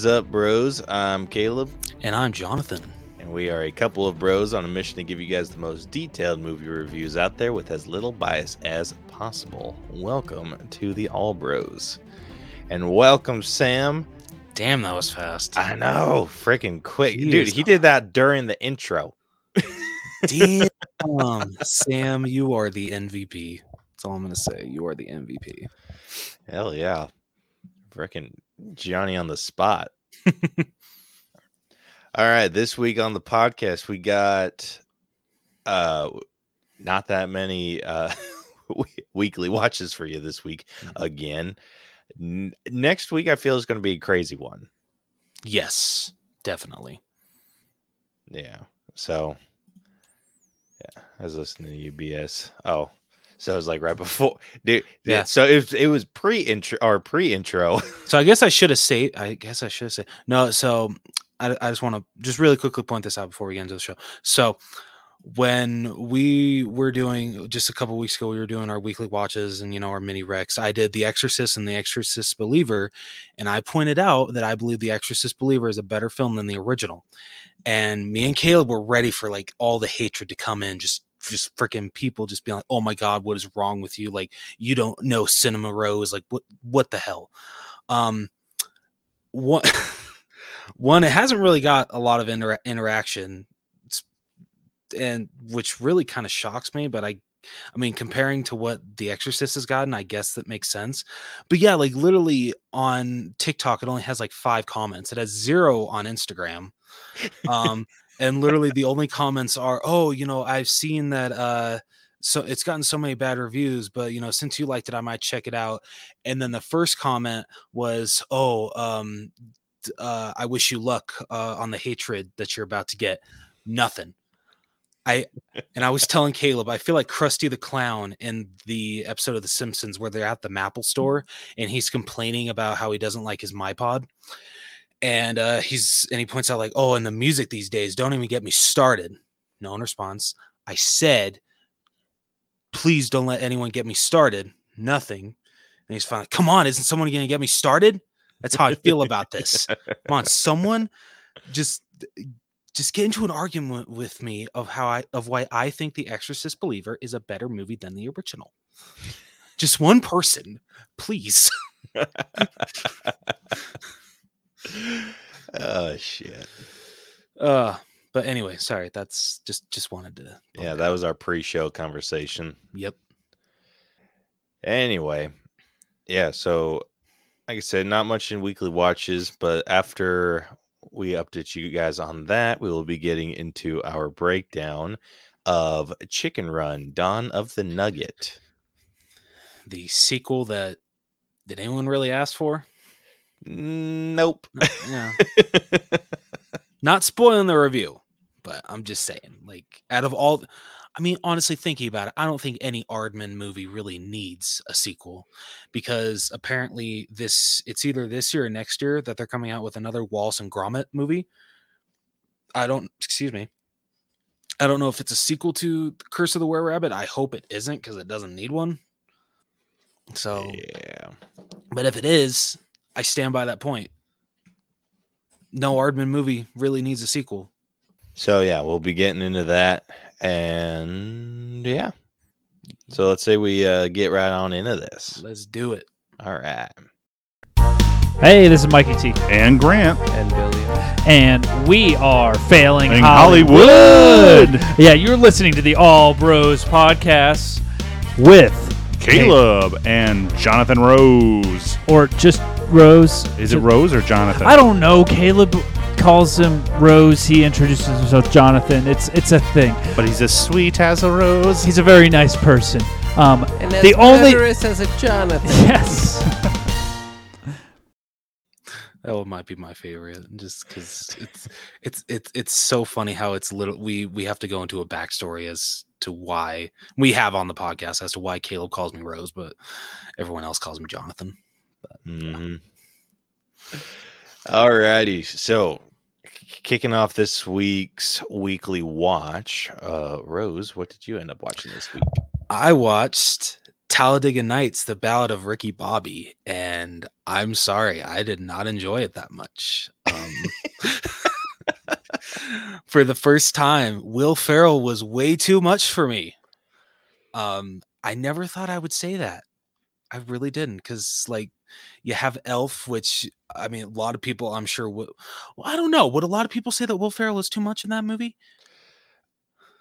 is up, bros? I'm Caleb. And I'm Jonathan. And we are a couple of bros on a mission to give you guys the most detailed movie reviews out there with as little bias as possible. Welcome to the All Bros. And welcome, Sam. Damn, that was fast. I know. Freaking quick. Dude, he did that during the intro. Damn. Sam, you are the MVP. That's all I'm going to say. You are the MVP. Hell yeah. Freaking Johnny on the spot. All right, this week on the podcast we got uh not that many uh weekly watches for you this week mm-hmm. again. N- next week I feel is going to be a crazy one. Yes, definitely. Yeah. So yeah, I was listening to UBS. Oh, so it was like right before, dude. Yeah. So it, it was pre intro or pre intro. so I guess I should have said. I guess I should have said no. So I, I just want to just really quickly point this out before we get into the show. So when we were doing just a couple weeks ago, we were doing our weekly watches and you know our mini recs. I did The Exorcist and The Exorcist Believer, and I pointed out that I believe The Exorcist Believer is a better film than the original. And me and Caleb were ready for like all the hatred to come in, just just freaking people just being like, "Oh my god, what is wrong with you? Like you don't know Cinema Rose. Like what what the hell?" Um, one one it hasn't really got a lot of inter- interaction, and which really kind of shocks me. But I I mean, comparing to what The Exorcist has gotten, I guess that makes sense. But yeah, like literally on TikTok, it only has like five comments. It has zero on Instagram. Um, and literally the only comments are, "Oh, you know, I've seen that uh so it's gotten so many bad reviews, but you know, since you liked it, I might check it out." And then the first comment was, "Oh, um uh I wish you luck uh on the hatred that you're about to get." Nothing. I and I was telling Caleb, I feel like Krusty the Clown in the episode of The Simpsons where they're at the Mapple store and he's complaining about how he doesn't like his MyPod and uh, he's and he points out like, oh, and the music these days don't even get me started. No one responds. I said, please don't let anyone get me started. Nothing. And he's finally, come on, isn't someone going to get me started? That's how I feel about this. Come on, someone just just get into an argument with me of how I of why I think The Exorcist Believer is a better movie than the original. Just one person, please. oh shit. Uh but anyway, sorry. That's just just wanted to. Yeah, that was our pre-show conversation. Yep. Anyway, yeah. So, like I said, not much in weekly watches, but after we update you guys on that, we will be getting into our breakdown of Chicken Run: Dawn of the Nugget, the sequel that did anyone really ask for? Nope. Yeah. Not spoiling the review, but I'm just saying, like, out of all, I mean, honestly, thinking about it, I don't think any Aardman movie really needs a sequel because apparently this, it's either this year or next year that they're coming out with another Wallace and Gromit movie. I don't, excuse me. I don't know if it's a sequel to Curse of the Were Rabbit. I hope it isn't because it doesn't need one. So, yeah. But if it is, I stand by that point. No Aardman movie really needs a sequel. So yeah, we'll be getting into that, and yeah. So let's say we uh, get right on into this. Let's do it. All right. Hey, this is Mikey T. And Grant. And Billy. And we are failing Hollywood. Hollywood. Yeah, you're listening to the All Bros podcast with Caleb and Jonathan Rose. Or just Rose. Is it Rose or Jonathan? I don't know. Caleb calls him Rose. He introduces himself Jonathan. It's it's a thing. But he's as sweet as a rose. He's a very nice person. Um, and as the only as a Jonathan. Yes. that one might be my favorite, just because it's it's it's it's so funny how it's little. We we have to go into a backstory as to why we have on the podcast as to why Caleb calls me Rose, but everyone else calls me Jonathan. Mm-hmm. All righty. So, kicking off this week's weekly watch, uh, Rose, what did you end up watching this week? I watched Talladega Nights, the Ballad of Ricky Bobby, and I'm sorry, I did not enjoy it that much. Um, for the first time, Will Ferrell was way too much for me. Um, I never thought I would say that. I really didn't, because like you have Elf, which I mean, a lot of people, I'm sure, would, well, I don't know. Would a lot of people say that Will Ferrell is too much in that movie?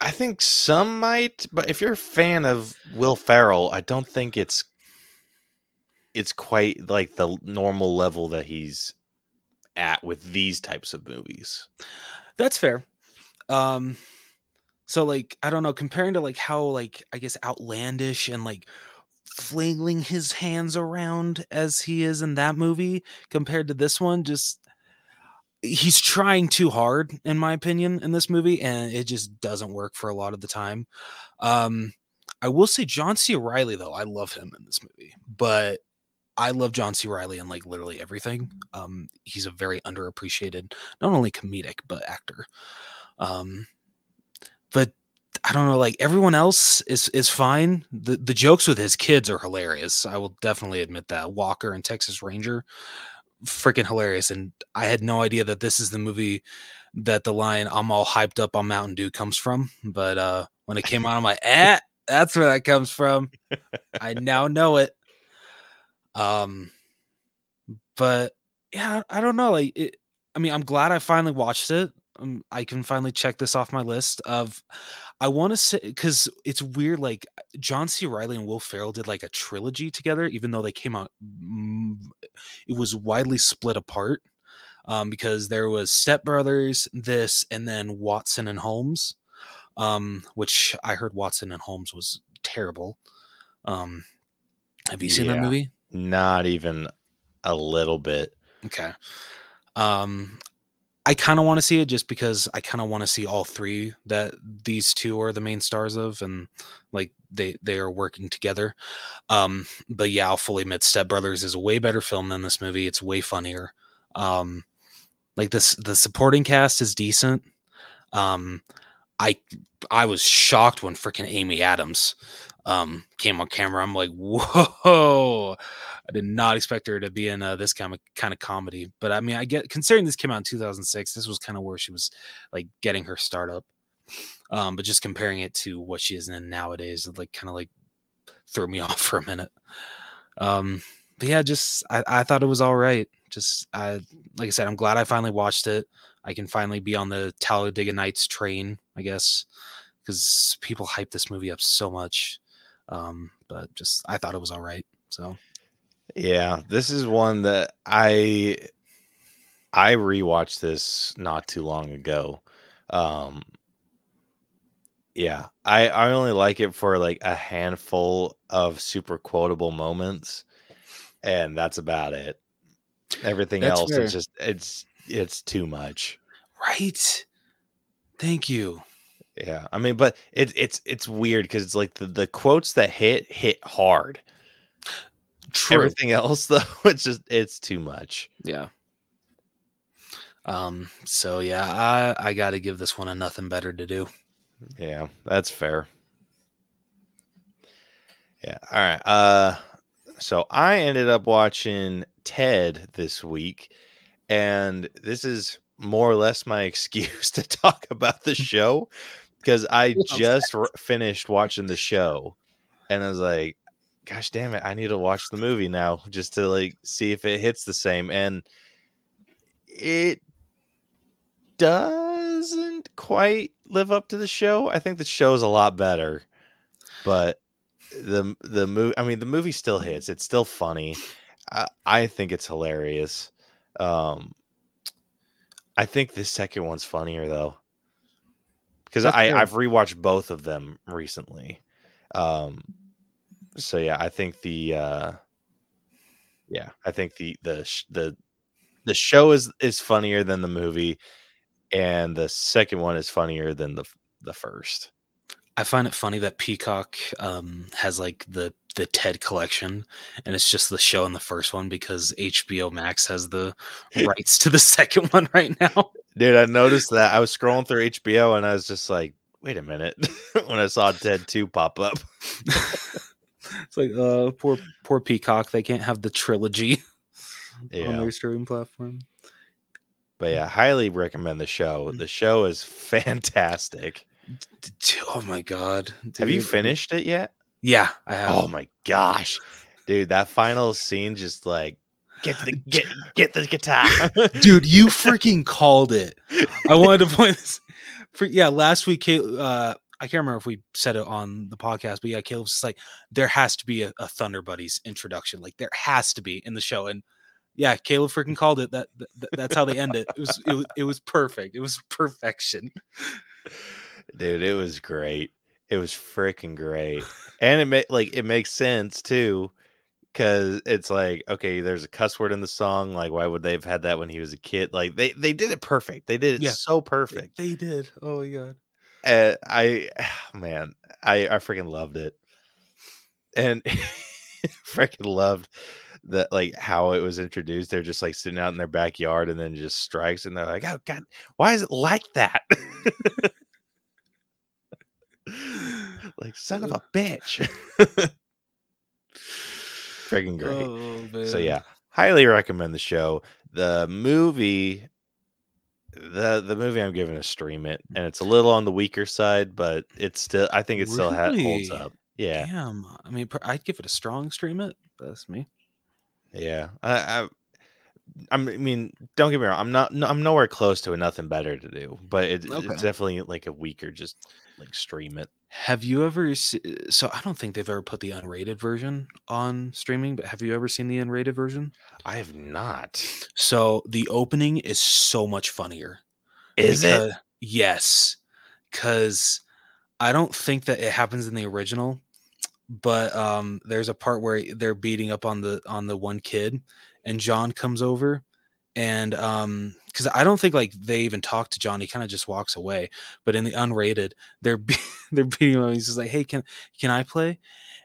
I think some might, but if you're a fan of Will Ferrell, I don't think it's it's quite like the normal level that he's at with these types of movies. That's fair. Um so like I don't know comparing to like how like I guess outlandish and like flailing his hands around as he is in that movie compared to this one just he's trying too hard in my opinion in this movie and it just doesn't work for a lot of the time. Um I will say John C. Reilly though, I love him in this movie, but I love John C. Reilly in like literally everything. Um, he's a very underappreciated, not only comedic but actor. Um, but I don't know, like everyone else is is fine. The the jokes with his kids are hilarious. I will definitely admit that. Walker and Texas Ranger, freaking hilarious. And I had no idea that this is the movie that the line "I'm all hyped up on Mountain Dew" comes from. But uh, when it came out, I'm like, eh, that's where that comes from. I now know it. Um, but yeah, I don't know. Like, it, I mean, I'm glad I finally watched it. Um, I can finally check this off my list of. I want to say because it's weird. Like John C. Reilly and Will Ferrell did like a trilogy together, even though they came out. It was widely split apart um, because there was Step Brothers, this, and then Watson and Holmes, um, which I heard Watson and Holmes was terrible. Um, have you seen that movie? Not even a little bit. Okay. Um I kind of want to see it just because I kind of want to see all three that these two are the main stars of and like they they are working together. Um but yeah, I'll fully admit Step Brothers is a way better film than this movie. It's way funnier. Um like this the supporting cast is decent. Um I I was shocked when freaking Amy Adams um came on camera. I'm like, "Whoa." I did not expect her to be in uh, this kind of kind of comedy, but I mean, I get considering this came out in 2006. This was kind of where she was like getting her start up. Um, but just comparing it to what she is in nowadays, it like kind of like threw me off for a minute. Um, but yeah, just I, I thought it was all right. Just I like I said, I'm glad I finally watched it. I can finally be on the Talladega Nights train, I guess, because people hype this movie up so much. Um, but just I thought it was all right. So Yeah, this is one that I I rewatched this not too long ago. Um yeah, I I only like it for like a handful of super quotable moments and that's about it. Everything That's else fair. is just it's it's too much. Right. Thank you. Yeah. I mean, but it, it's it's weird because it's like the, the quotes that hit hit hard. True. Everything else though, it's just it's too much. Yeah. Um, so yeah, I I gotta give this one a nothing better to do. Yeah, that's fair. Yeah. All right. Uh so I ended up watching Ted this week and this is more or less my excuse to talk about the show because I just finished watching the show and I was like gosh damn it, I need to watch the movie now just to like see if it hits the same and it doesn't quite live up to the show. I think the show's a lot better, but the the movie. I mean, the movie still hits. It's still funny. I, I think it's hilarious. Um, I think the second one's funnier though, because I. I've rewatched both of them recently. Um, so yeah, I think the uh, yeah, I think the the the the show is is funnier than the movie, and the second one is funnier than the the first. I find it funny that Peacock um has like the the Ted collection and it's just the show in the first one because HBO Max has the rights to the second one right now. Dude, I noticed that I was scrolling through HBO and I was just like, wait a minute, when I saw Ted 2 pop up. It's like uh poor poor Peacock. They can't have the trilogy on Yeah. their streaming platform. But yeah, highly recommend the show. The show is fantastic. Oh my god. Have you finished it yet? Yeah, I have. Oh my gosh. Dude, that final scene just like get the get get the guitar. dude you freaking called it i wanted to point this for yeah last week uh i can't remember if we said it on the podcast but yeah caleb's just like there has to be a, a thunder buddies introduction like there has to be in the show and yeah caleb freaking called it that, that that's how they end it it was, it was it was perfect it was perfection Dude, it was great. It was freaking great. And it made like it makes sense too. Cause it's like, okay, there's a cuss word in the song. Like, why would they have had that when he was a kid? Like they they did it perfect. They did it Yeah. so perfect. they did oh my god Uh, I man, I I freaking loved it, and freaking loved that like how it was introduced. They're just like sitting out in their backyard, and then just strikes, and they're like, "Oh God, why is it like that?" like son of a bitch. freaking great. oh, So yeah, highly recommend the show. The movie, the the movie I'm giving a stream it, mm. and it's a little on the weaker side, but it's still I think it still ha- holds up. Yeah, damn i mean i'd give it a strong stream it that's me yeah. I, I I mean, don't get me wrong. I'm not. No, I'm nowhere close to a nothing better to do, but it, Okay. it's definitely like a weaker. Just like stream it. Have you ever se- so I don't think they've ever put the unrated version on streaming, but have you ever seen the unrated version? I have not. So the opening is so much funnier. Is it? Yes. Cuz I don't think that it happens in the original, but um there's a part where they're beating up on the on the one kid and John comes over and um cuz I don't think like they even talk to John, he kind of just walks away. But in the unrated, they're be- they're beating him. He's just like, "Hey, can can I play?"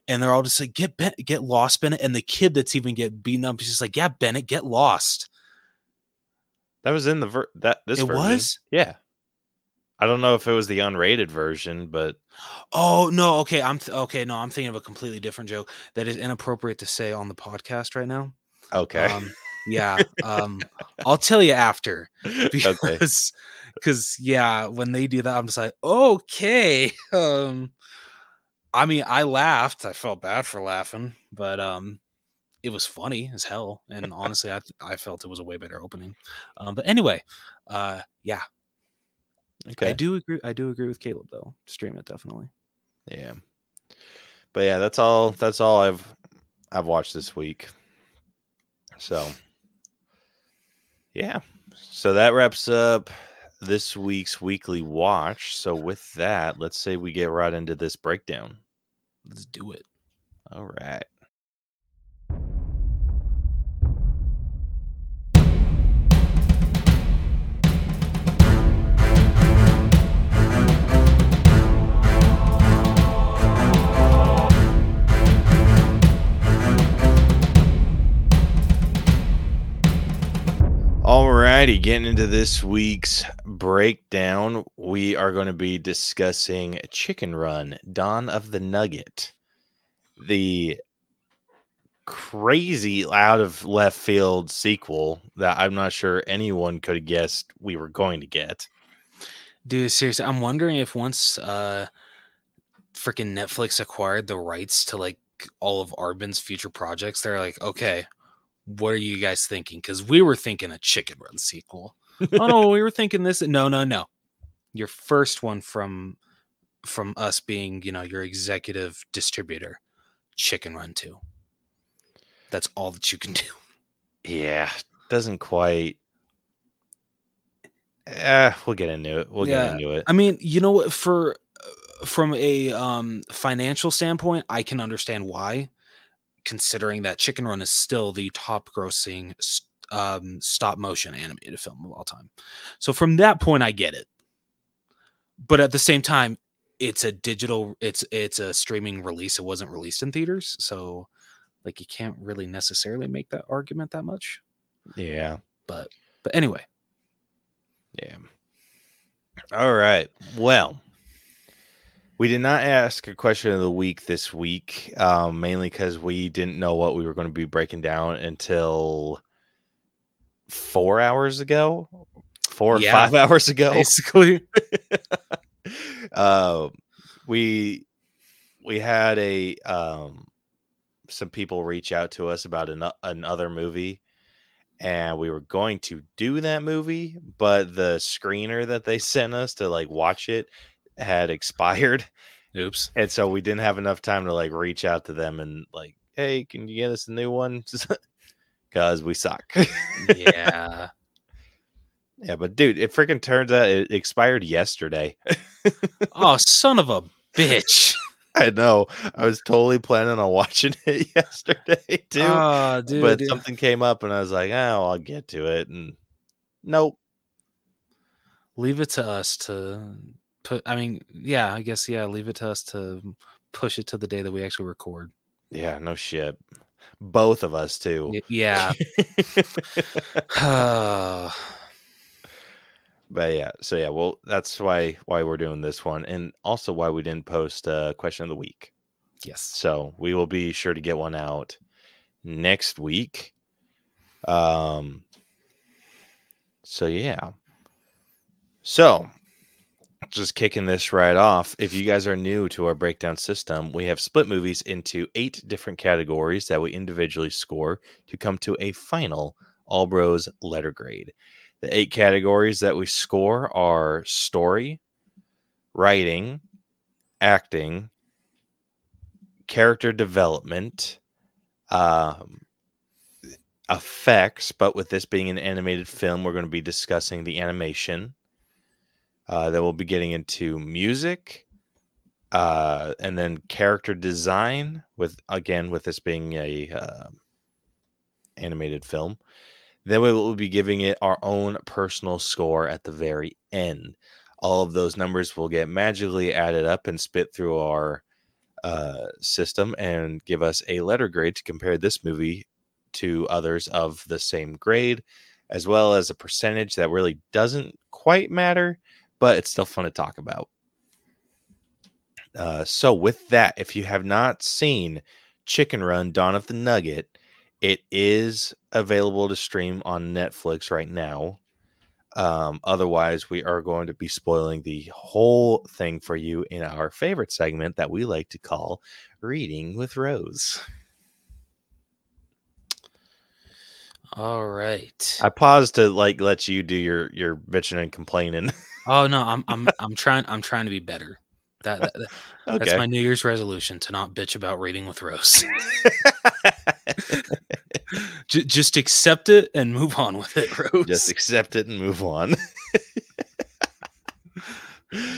And they're all just like, "Get ben- get lost, Bennett." And the kid that's even get beaten up, he's just like, "Yeah, Bennett, get lost." That was in the ver- that this It version. was? Yeah. I don't know if it was the unrated version, but Oh no, okay, I'm th- okay. No, I'm thinking of a completely different joke that is inappropriate to say on the podcast right now. okay. Um, yeah, um, I'll tell you after okay. because because yeah, when they do that, I'm just like, okay. Um, I mean, I laughed. I felt bad for laughing, but um, it was funny as hell. And honestly, I I felt it was a way better opening. Um, but anyway, uh, yeah, I do agree. I do agree with Caleb though. Stream it definitely. Yeah. But yeah, that's all that's all I've I've watched this week. So yeah. So that wraps up this week's weekly watch. So with that, let's say we get right into this breakdown. Let's do it. All right. Alrighty, getting into this week's breakdown, we are going to be discussing Chicken Run, Dawn of the Nugget. The crazy out of left field sequel that I'm not sure anyone could have guessed we were going to get. Dude, seriously, I'm wondering if once uh freaking Netflix acquired the rights to like all of Aardman's future projects, they're like, okay, what are you guys thinking? Because we were thinking a Chicken Run sequel. oh no, we were thinking this. No, no, no. Your first one from from us being, you know, your executive distributor, Chicken Run 2. That's all that you can do. Yeah, doesn't quite. Eh, we'll get into it. We'll Yeah, get into it. I mean, you know what? For uh, from a um, financial standpoint, I can understand why, considering that Chicken Run is still the top grossing um, stop motion animated film of all time. So from that point, I get it. But at the same time, it's a digital. It's it's a streaming release. It wasn't released in theaters, so like you can't really necessarily make that argument that much. Yeah. But but anyway, Yeah. All right. Well, We did not ask a question of the week this week, um, mainly because we didn't know what we were going to be breaking down until four hours ago, four or five hours ago. Basically, uh, we we had a um, some people reach out to us about an, another movie, and we were going to do that movie, but the screener that they sent us to like watch it had expired. oops. And so we didn't have enough time to like reach out to them and like, hey, can you get us a new one? Because we suck. Yeah. yeah, but dude, it freaking turns out it expired yesterday. oh, son of a bitch. I know. I was totally planning on watching it yesterday too. Oh, dude. but yeah. something came up and I was like, oh, I'll get to it. And nope. leave it to us to put. I mean, yeah, I guess yeah. Leave it to us to push it to the day that we actually record. Yeah, no shit. Both of us too. Y- Yeah. But yeah, so yeah, well, that's why why we're doing this one, and also why we didn't post a question of the week. yes. So we will be sure to get one out next week. Um. So yeah. So just kicking this right off. If you guys are new to our breakdown system, we have split movies into eight different categories that we individually score to come to a final All Bros letter grade. The eight categories that we score are story, writing, acting, character development, um, effects. But with this being an animated film, we're going to be discussing the animation. Uh, then we'll be getting into music, uh, and then character design. With again, with this being a uh, animated film, then we will be giving it our own personal score at the very end. All of those numbers will get magically added up and spit through our uh, system and give us a letter grade to compare this movie to others of the same grade, as well as a percentage that really doesn't quite matter, but it's still fun to talk about. Uh, so, with that, if you have not seen Chicken Run Dawn of the Nugget, it is available to stream on Netflix right now. Um, otherwise, we are going to be spoiling the whole thing for you in our favorite segment that we like to call Reading with Rose. All right. I paused to like let you do your your bitching and complaining. Oh no, I'm I'm I'm trying I'm trying to be better. That, that- that- that's my New Year's resolution to not bitch about reading with Rose. J- just accept it and move on with it, Rose. Just accept it and move on.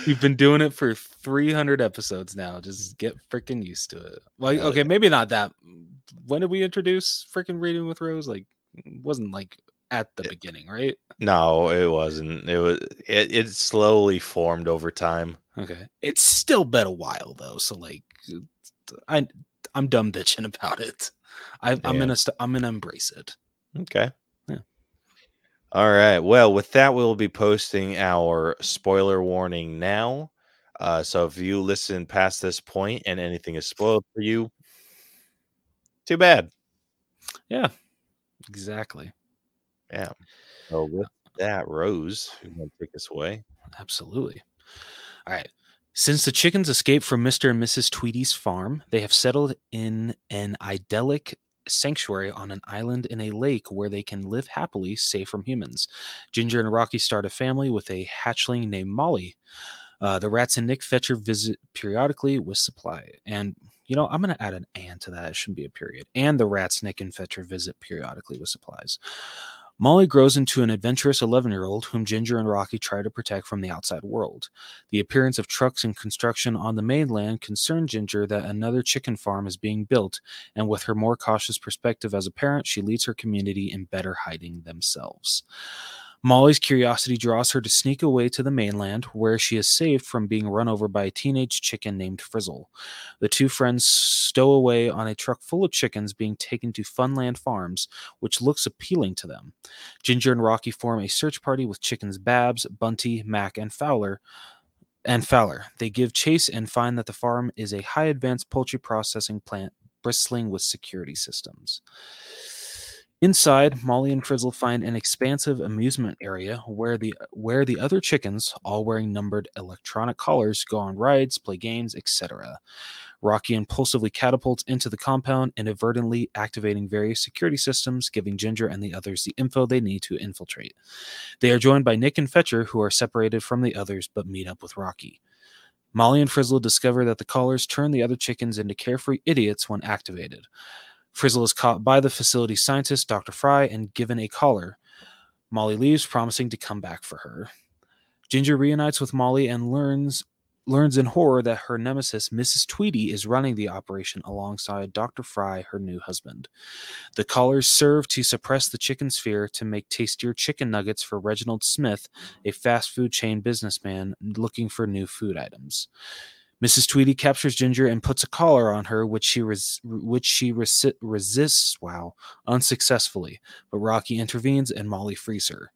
You've been doing it for 300 episodes now. Just get freaking used to it. Like, okay, maybe not that. When did we introduce freaking reading with Rose? Like, wasn't like at the Yeah. beginning, right? no, it wasn't. It was it, it slowly formed over time. Okay, it's still been a while though. So like, I I'm dumb bitching about it. I, I'm Yeah. gonna st- I'm gonna embrace it. Okay. Yeah. All right. Well, with that, we'll be posting our spoiler warning now. Uh, so if you listen past this point and anything is spoiled for you, too bad. Yeah. Exactly. Yeah. So with that, Rose, who's going to take us away? Absolutely. All right. Since the chickens escaped from Mr. and Mrs. Tweedy's farm, they have settled in an idyllic sanctuary on an island in a lake where they can live happily, safe from humans. Ginger and Rocky start a family with a hatchling named Molly. Uh, the rats and Nick Fetcher visit periodically with supply. And, you know, I'm going to add an and to that. It shouldn't be a period. And the rats, Nick and Fetcher visit periodically with supplies. Molly grows into an adventurous 11 year old whom Ginger and Rocky try to protect from the outside world. The appearance of trucks and construction on the mainland concern Ginger that another chicken farm is being built, and with her more cautious perspective as a parent, she leads her community in better hiding themselves. Molly's curiosity draws her to sneak away to the mainland, where she is saved from being run over by a teenage chicken named Frizzle. The two friends stow away on a truck full of chickens being taken to Funland Farms, which looks appealing to them. Ginger and Rocky form a search party with chickens Babs, Bunty, Mac, and Fowler. and Fowler. They give chase and find that the farm is a high advanced poultry processing plant bristling with security systems. Inside, Molly and Frizzle find an expansive amusement area where the where the other chickens, all wearing numbered electronic collars, go on rides, play games, etc. Rocky impulsively catapults into the compound, inadvertently activating various security systems, giving Ginger and the others the info they need to infiltrate. They are joined by Nick and Fetcher, who are separated from the others but meet up with Rocky. Molly and Frizzle discover that the collars turn the other chickens into carefree idiots when activated. Frizzle is caught by the facility scientist, Dr. Fry, and given a collar. Molly leaves, promising to come back for her. Ginger reunites with Molly and learns learns in horror that her nemesis, Mrs. Tweedy, is running the operation alongside Dr. Fry, her new husband. The collars serve to suppress the chicken sphere to make tastier chicken nuggets for Reginald Smith, a fast food chain businessman looking for new food items. Mrs. Tweedy captures Ginger and puts a collar on her, which she res- which she resi- resists. Wow, unsuccessfully. But Rocky intervenes and Molly frees her.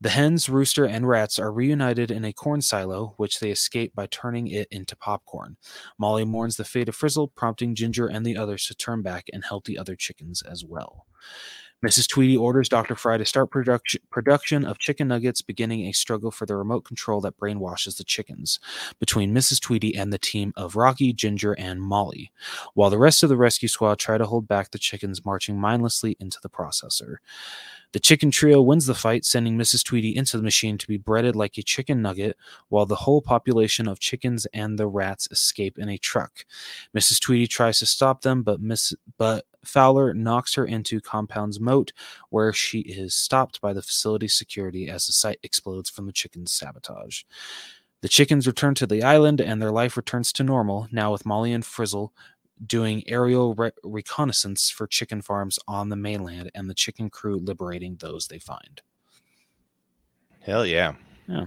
The hens, rooster, and rats are reunited in a corn silo, which they escape by turning it into popcorn. Molly mourns the fate of Frizzle, prompting Ginger and the others to turn back and help the other chickens as well. Mrs. Tweedy orders Dr. Fry to start production, production of chicken nuggets, beginning a struggle for the remote control that brainwashes the chickens between Mrs. Tweedy and the team of Rocky, Ginger, and Molly, while the rest of the rescue squad try to hold back the chickens marching mindlessly into the processor. The chicken trio wins the fight, sending Mrs. Tweedy into the machine to be breaded like a chicken nugget, while the whole population of chickens and the rats escape in a truck. Mrs. Tweedy tries to stop them, but Miss but Fowler knocks her into Compound's moat, where she is stopped by the facility security as the site explodes from the chicken's sabotage. The chickens return to the island and their life returns to normal, now with Molly and Frizzle doing aerial re- reconnaissance for chicken farms on the mainland and the chicken crew liberating those they find. Hell yeah. Yeah.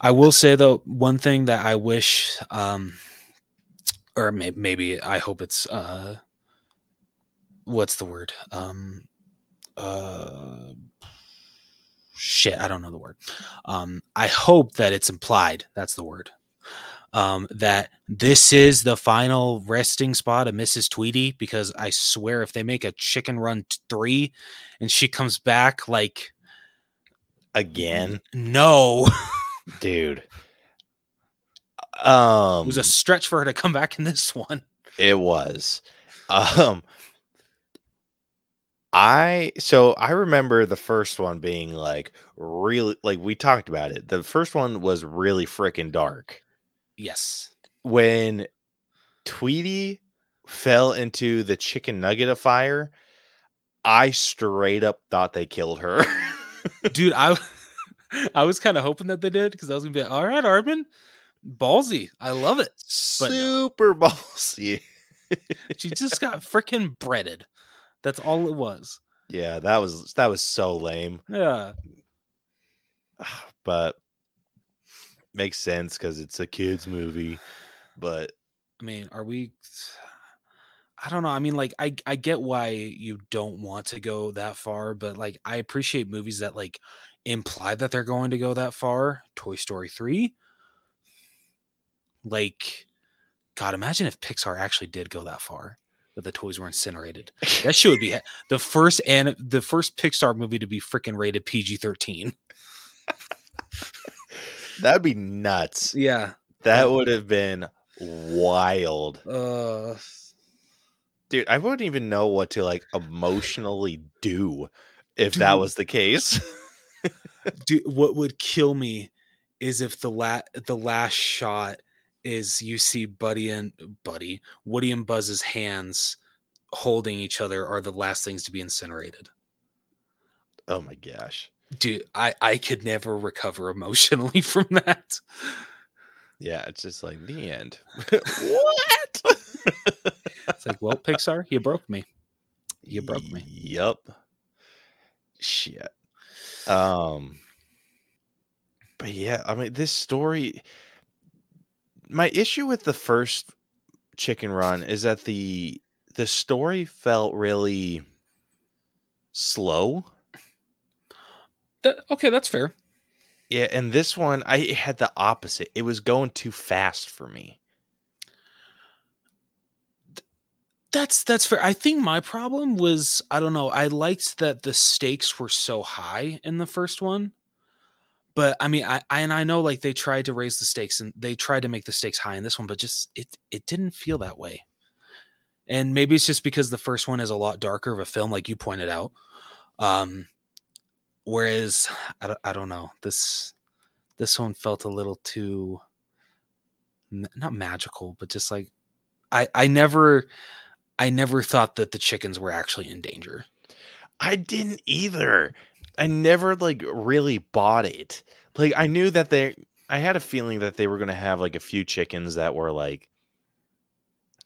I will say though, one thing that I wish, um, or maybe, maybe I hope it's, uh, what's the word? Um, uh, shit, I don't know the word. Um, I hope that it's implied. That's the word. Um, that this is the final resting spot of Mrs. Tweedy because I swear if they make a chicken run three and she comes back like Again, no, dude. Um, it Um was a stretch for her to come back in this one. It was. Um I so I remember the first one being like really like we talked about it. The first one was really freaking dark. Yes. When Tweedy fell into the chicken nugget of fire, I straight up thought they killed her. dude i i was kind of hoping that they did because i was gonna be like, all right Aardman ballsy i love it But no. Super ballsy. she just got freaking breaded that's all it was Yeah, that was that was so lame. yeah But makes sense because it's a kids movie. But i mean are we i don't know i mean like i i get why you don't want to go that far but like i appreciate movies that like imply that they're going to go that far toy story 3 like god imagine if pixar actually did go that far that the toys were incinerated that should be the first and the first pixar movie to be freaking rated pg-13 that'd be nuts. yeah That would have been wild. uh Dude, I wouldn't even know what to like emotionally do if that was the case. Dude, what would kill me is if the la- the last shot is you see Buddy and Buddy, Woody and Buzz's hands holding each other are the last things to be incinerated. oh my gosh. Dude, I I could never recover emotionally from that. Yeah, it's just like the end. what? It's like, well, Pixar, you broke me. You broke me. Yup. Shit. Um but yeah, I mean this story my issue with the first chicken run is that the the story felt really slow. That, okay, that's fair. Yeah, and this one I had the opposite. It was going too fast for me. That's that's fair. I think my problem was I don't know. I liked that the stakes were so high in the first one, but I mean, I, I and I know like they tried to raise the stakes and they tried to make the stakes high in this one, but just it it didn't feel that way. And maybe it's just because the first one is a lot darker of a film, like you pointed out. Um, whereas I don't, I don't know this this one felt a little too not magical, but just like I I never I never thought that the chickens were actually in danger. I didn't either. I never like really bought it. Like I knew that they I had a feeling that they were going to have like a few chickens that were like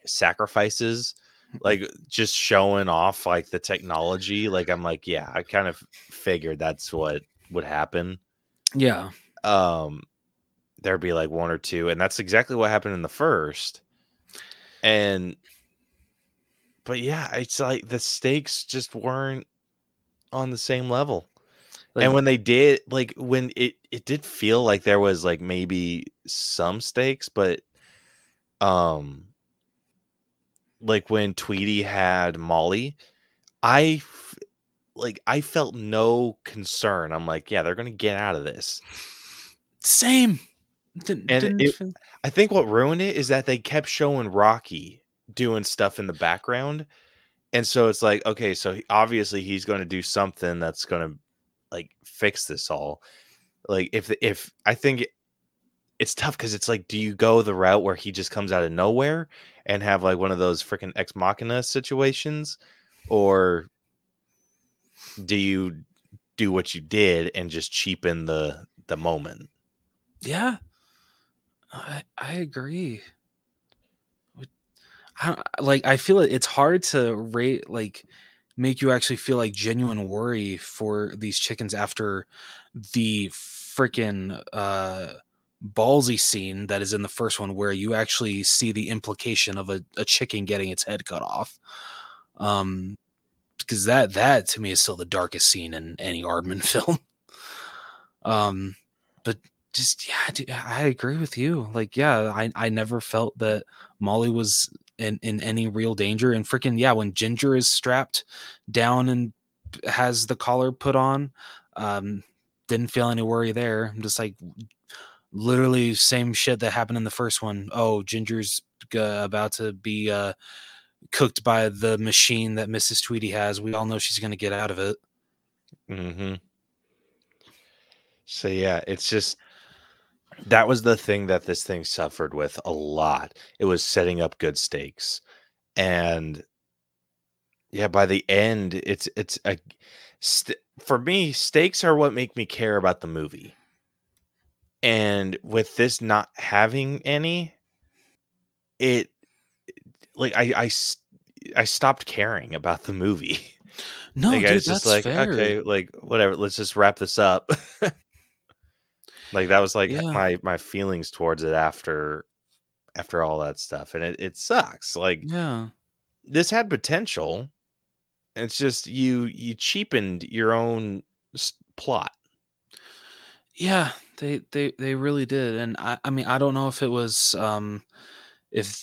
sacrifices like just showing off like the technology like I'm like yeah, I kind of figured that's what would happen. Yeah. Um there'd be like one or two and that's exactly what happened in the first. And but yeah, it's like the stakes just weren't on the same level. Like, and when they did like when it it did feel like there was like maybe some stakes but um like when tweedy had molly I like i felt no concern. I'm like yeah they're gonna get out of this. Same. Didn't, And didn't it- i think what ruined it is that they kept showing rocky doing stuff in the background. And so it's like okay so he- obviously he's going to do something that's going to like fix this all. Like if if i think it- it's tough because it's like do you go the route where he just comes out of nowhere and have like one of those freaking ex machina situations or do you do what you did and just cheapen the the moment yeah. I I agree. I like I feel it, it's hard to rate like make you actually feel like genuine worry for these chickens after the freaking uh ballsy scene that is in the first one where you actually see the implication of a, a chicken getting its head cut off. Um because that that to me is still the darkest scene in any Aardman film. Um but just yeah dude, I agree with you. Like yeah I I never felt that Molly was in in any real danger. And freaking yeah when Ginger is strapped down and has the collar put on um didn't feel any worry there. I'm just like literally same shit that happened in the first one. Oh, Ginger's uh, about to be uh, cooked by the machine that Mrs. Tweedy has. We all know she's going to get out of it. Mm-hmm. So yeah, it's just that was the thing that this thing suffered with a lot. It was setting up good stakes, and yeah, by the end, it's it's a st- for me. Stakes are what make me care about the movie, and with this not having any, it like I I stopped caring about the movie. No, like dude, I was that's just like, fair. okay, like whatever, let's just wrap this up. like that was like Yeah. my my feelings towards it after after all that stuff. And it, it sucks. Like Yeah. this had potential. It's just you you cheapened your own plot. Yeah, they they they really did. And I I mean, I don't know if it was um if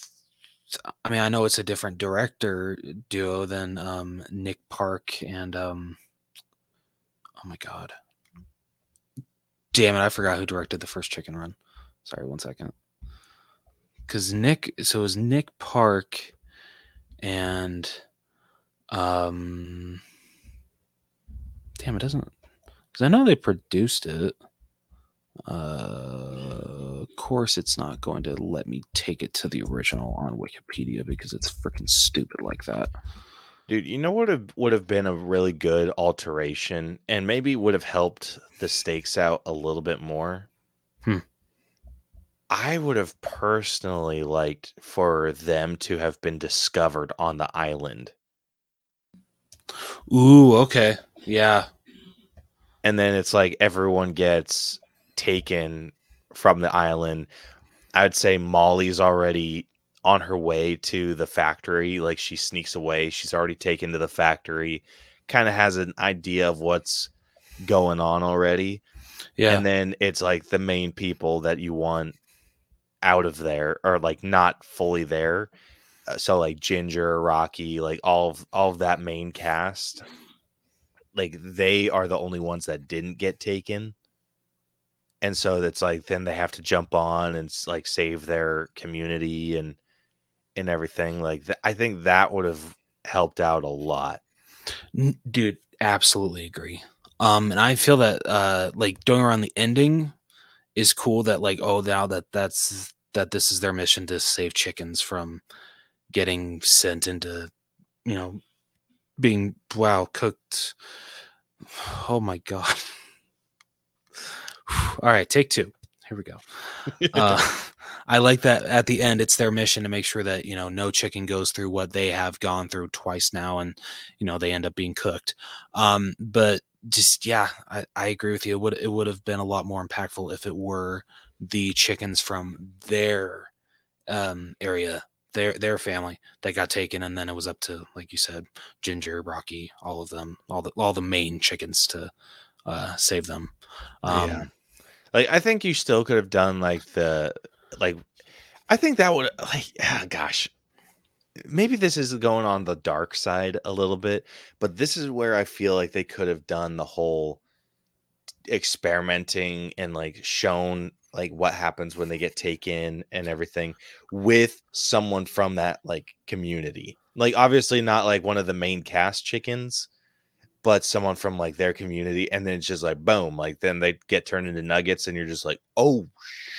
I mean, I know it's a different director duo than um Nick Park and um oh my god. Damn it, I forgot who directed the first Chicken Run. Sorry, one second. Cuz Nick so it was Nick Park and um Damn, it doesn't cuz I know they produced it. Uh, of course, it's not going to let me take it to the original on Wikipedia because it's freaking stupid like that. Dude, you know what have, would have been a really good alteration and maybe would have helped the stakes out a little bit more? Hmm. I would have personally liked for them to have been discovered on the island. Ooh, okay, yeah, And then it's like everyone gets taken from the island. I'd say Molly's already on her way to the factory. Like she sneaks away. She's already taken to the factory, kind of has an idea of what's going on already. Yeah. and then it's like the main people that you want out of there or like not fully there Uh, so like ginger rocky like all of all of that main cast like they are the only ones that didn't get taken and so it's like then they have to jump on and like save their community and and everything like th- i think that would have helped out a lot. Dude absolutely agree. Um and i feel that uh like going around the ending is cool that like oh now that that's that this is their mission to save chickens from getting sent into you know being wow cooked. Oh my god all right take two here we go uh, I like that at the end, it's their mission to make sure that you know no chicken goes through what they have gone through twice now, and you know they end up being cooked. Um, but just yeah, I, I agree with you. It would it would have been a lot more impactful if it were the chickens from their um, area, their their family that got taken, and then it was up to like you said, Ginger, Rocky, all of them, all the all the main chickens to uh, save them. Um, Yeah. Like I think you still could have done like the like I think that would like ah, gosh. Maybe this is going on the dark side a little bit, but this is where I feel like they could have done the whole experimenting and like shown like what happens when they get taken and everything with someone from that like community. Like obviously not like one of the main cast chickens, but someone from like their community and then it's just like boom like then they get turned into nuggets and you're just like oh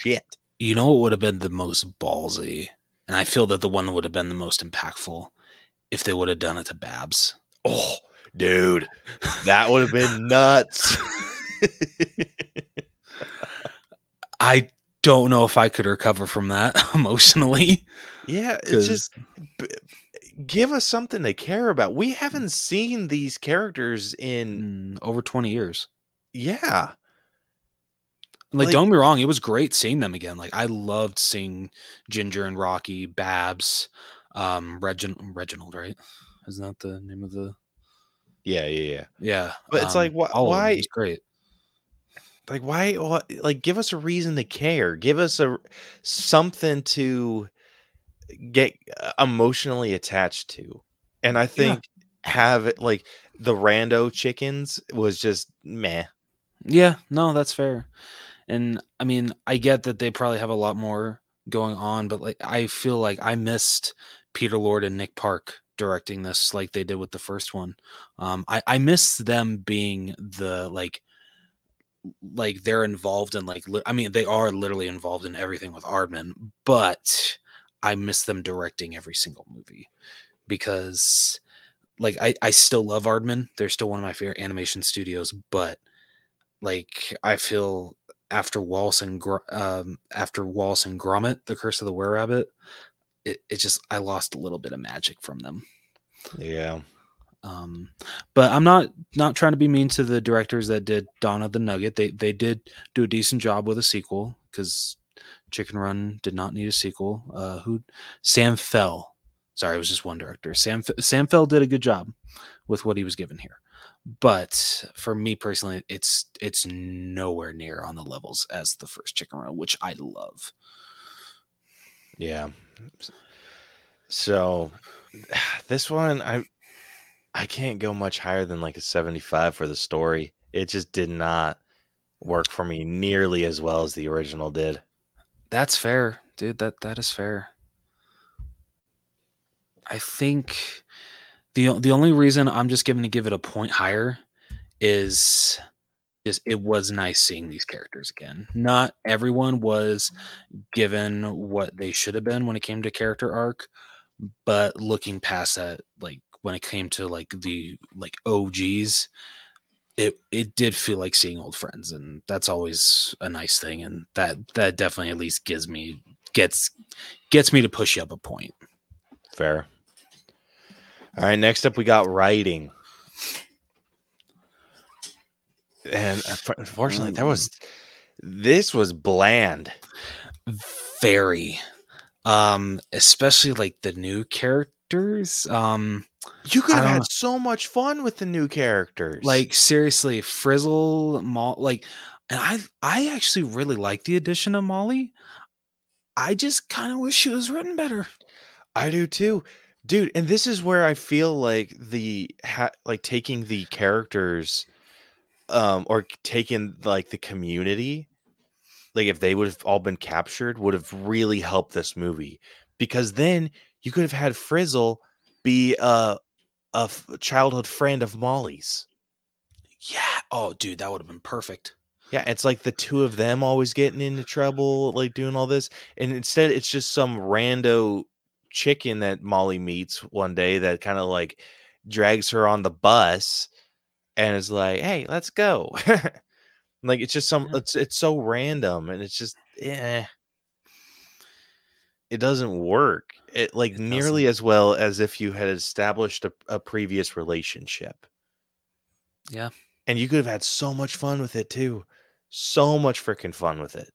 shit You know what would have been the most ballsy? And I feel that the one would have been the most impactful if they would have done it to Babs. oh dude that would have been nuts I don't know if I could recover from that emotionally. yeah it's just give us something to care about we haven't mm. seen these characters in in over 20 years. yeah Like, Like- don't be wrong, it was great seeing them again. Like, I loved seeing Ginger and Rocky, Babs, um, Regin- Reginald, right? Isn't that the name of the? yeah yeah yeah Yeah, But it's like, um, wh- all why- it's great. like why like give us a reason to care give us a something to get uh, emotionally attached to and i think have it like the rando chickens was just meh Yeah, no, that's fair. And I mean, I get that they probably have a lot more going on, but like I feel like I missed Peter Lord and Nick Park directing this like they did with the first one. Um I I miss them being the like like they're involved in like li- I mean they are literally involved in everything with Aardman, but I miss them directing every single movie because like I I still love Aardman. They're still one of my favorite animation studios, but like I feel after Wallace and Gr- um, after Wallace and Gromit, The Curse of the Were Rabbit, it, it just I lost a little bit of magic from them. yeah Um, but I'm not not trying to be mean to the directors that did Dawn of the Nugget. They they did do a decent job with a sequel because Chicken Run did not need a sequel. Uh, who Sam Fell? Sorry, it was just one director. Sam Sam Fell did a good job with what he was given here. But for me personally, it's it's nowhere near on the levels as the first Chicken Run, which I love. yeah so this one i i can't go much higher than like a 75 for the story it just did not work for me nearly as well as the original did That's fair, dude. That that is fair. I think the the only reason I'm just going to give it a point higher is is it was nice seeing these characters again. Not everyone was given what they should have been when it came to character arc, but looking past that, like when it came to like the like OGs, it it did feel like seeing old friends, and that's always a nice thing. And that that definitely at least gives me gets gets me to push you up a point. Fair. All right, next up we got writing. And unfortunately, that was this was bland. Very, um, especially like the new characters. Um, You could have had know. so much fun with the new characters. like seriously, Frizzle, Molly. like, and I I actually really like the addition of Molly. I just kind of wish she was written better. I do too, dude. And this is where I feel like the ha- like taking the characters, um, or taking like the community, like if they would have all been captured, would have really helped this movie because then you could have had Frizzle be a childhood friend of Molly's. Yeah. Oh, dude, that would have been perfect. Yeah, it's like the two of them always getting into trouble, like doing all this, and instead it's just some rando chicken that Molly meets one day that kind of like drags her on the bus and is like, "Hey, let's go." like it's just some it's it's so random and it's just eh. It doesn't work. It like It nearly as well as if you had established a, a previous relationship. Yeah. And you could have had so much fun with it too. So much freaking fun with it.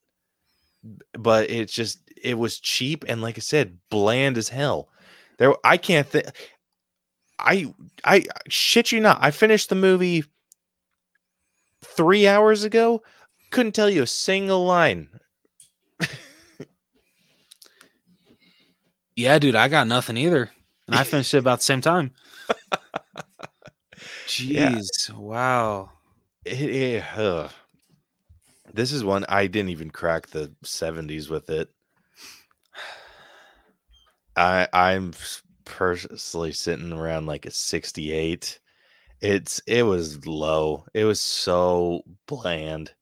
But it's just it was cheap and like I said, bland as hell. There I can't think I I shit you not. I finished the movie 3 hours ago. Couldn't tell you a single line. Yeah, dude, I got nothing either. And I finished it about the same time. Yeah. Jeez. Wow. It, it- ugh. This is one I didn't even crack the 70s with it. I I'm personally sitting around like a 68. It's it was low. It was so bland.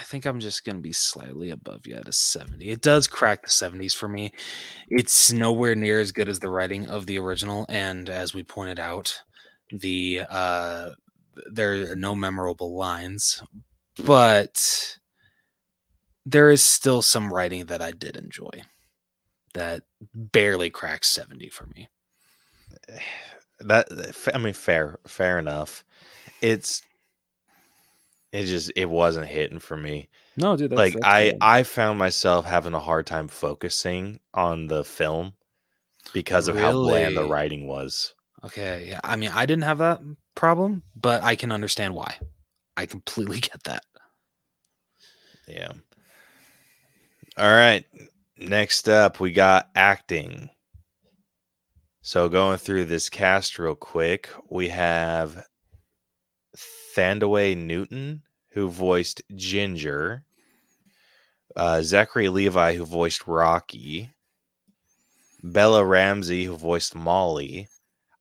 I think I'm just gonna be slightly above you at a 70. It does crack the 70s for me. It's nowhere near as good as the writing of the original, and as we pointed out, the uh there are no memorable lines, but there is still some writing that I did enjoy that barely cracks 70 for me. That I mean fair fair enough. It's it just it wasn't hitting for me. No, dude, that's, like that's I good. I found myself having a hard time focusing on the film because of how bland the writing was. Okay, yeah. I mean, I didn't have that problem, but I can understand why. I completely get that. Yeah. All right. Next up, we got acting. So going through this cast real quick, we have Thandiwe Newton, who voiced Ginger, uh, Zachary Levi, who voiced Rocky, Bella Ramsey, who voiced Molly.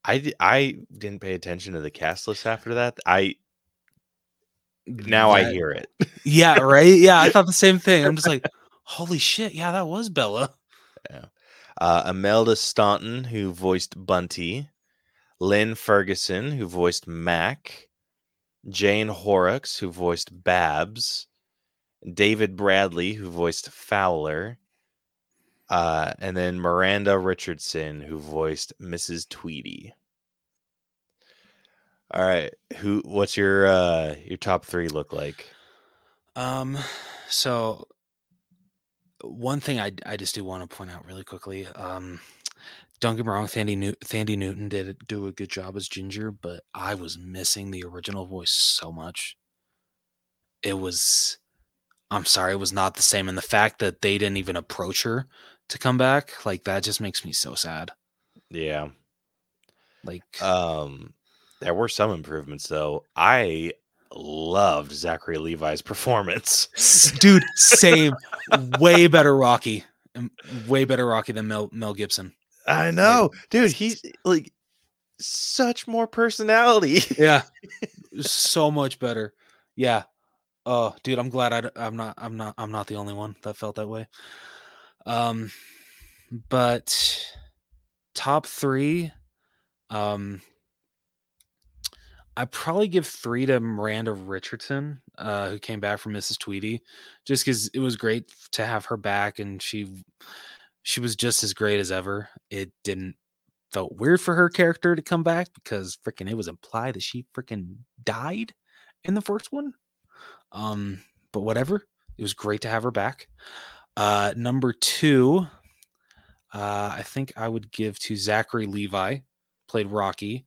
I, I didn't pay attention to the cast list after that. I now I hear it. Yeah, right. Yeah, I thought the same thing. I'm just like, holy shit. Yeah, that was Bella. uh, Imelda Staunton, who voiced Bunty, Lynn Ferguson, who voiced Mac, Jane Horrocks, who voiced Babs, David Bradley, who voiced Fowler, uh, and then Miranda Richardson, who voiced Mrs. Tweedy. All right, who? What's your uh, your top three look like? Um, so one thing I I just do want to point out really quickly. Um, don't get me wrong, Thandie New- Newton did do a good job as Ginger, but I was missing the original voice so much. It was, I'm sorry, it was not the same, and the fact that they didn't even approach her to come back, like that, just makes me so sad. Yeah. Like, Um, there were some improvements though. I loved Zachary Levi's performance. Dude same way better rocky way better rocky than mel, mel gibson I know, dude. He's like such more personality. yeah so much better yeah oh dude i'm glad I'm not i'm not i'm not the only one that felt that way um but top three um i probably give three to miranda richardson uh who came back from mrs tweedy just because it was great to have her back and she she was just as great as ever it didn't felt weird for her character to come back because freaking it was implied that she freaking died in the first one um but whatever it was great to have her back uh number two uh i think i would give to zachary levi played rocky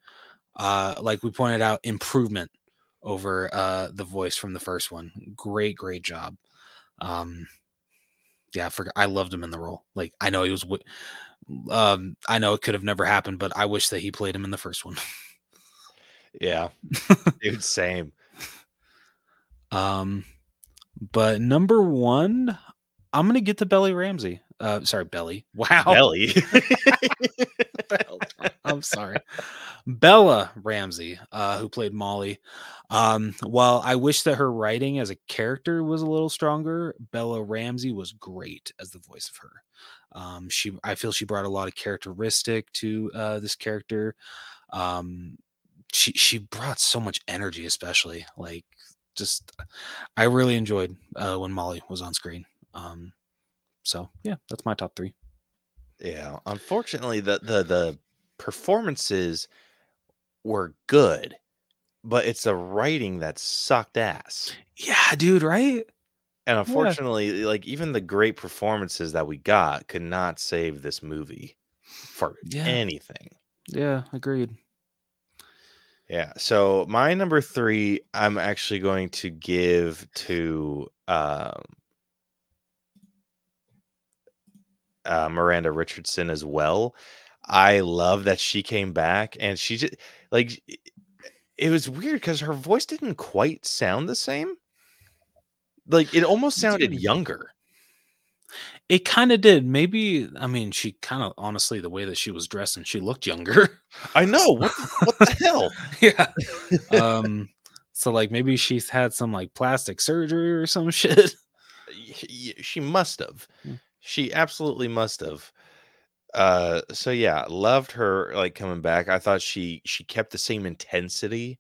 uh like we pointed out improvement over uh the voice from the first one. Great, great job. Um yeah, I forgot I loved him in the role. Like I know he was um I know it could have never happened, but I wish that he played him in the first one. Yeah. Dude, same. Um but number 1, I'm going to get to Belly Ramsey. Uh sorry, Belly. Wow. Belly. I'm sorry. Bella Ramsey, uh, who played Molly. Um, while I wish that her writing as a character was a little stronger, Bella Ramsey was great as the voice of her. Um, she, I feel she brought a lot of characteristic to uh, this character. Um, she she brought so much energy, especially like just I really enjoyed uh, when Molly was on screen. Um, so yeah, that's my top three. Yeah, unfortunately, the the the performances were good, but it's the writing that sucked ass. Yeah, dude, right? And unfortunately, like even the great performances that we got could not save this movie for Yeah. anything. Yeah, agreed. Yeah. So my number three, I'm actually going to give to um, uh, Miranda Richardson as well. I love that she came back and she just like it was weird because her voice didn't quite sound the same. Like it almost sounded younger. It kind of did. Maybe I mean she kind of honestly the way that she was dressed and she looked younger. I know what the, what the hell. yeah. Um so like maybe she's had some like plastic surgery or some shit. She must have Hmm. she absolutely must have uh so yeah loved her like coming back. I thought she she kept the same intensity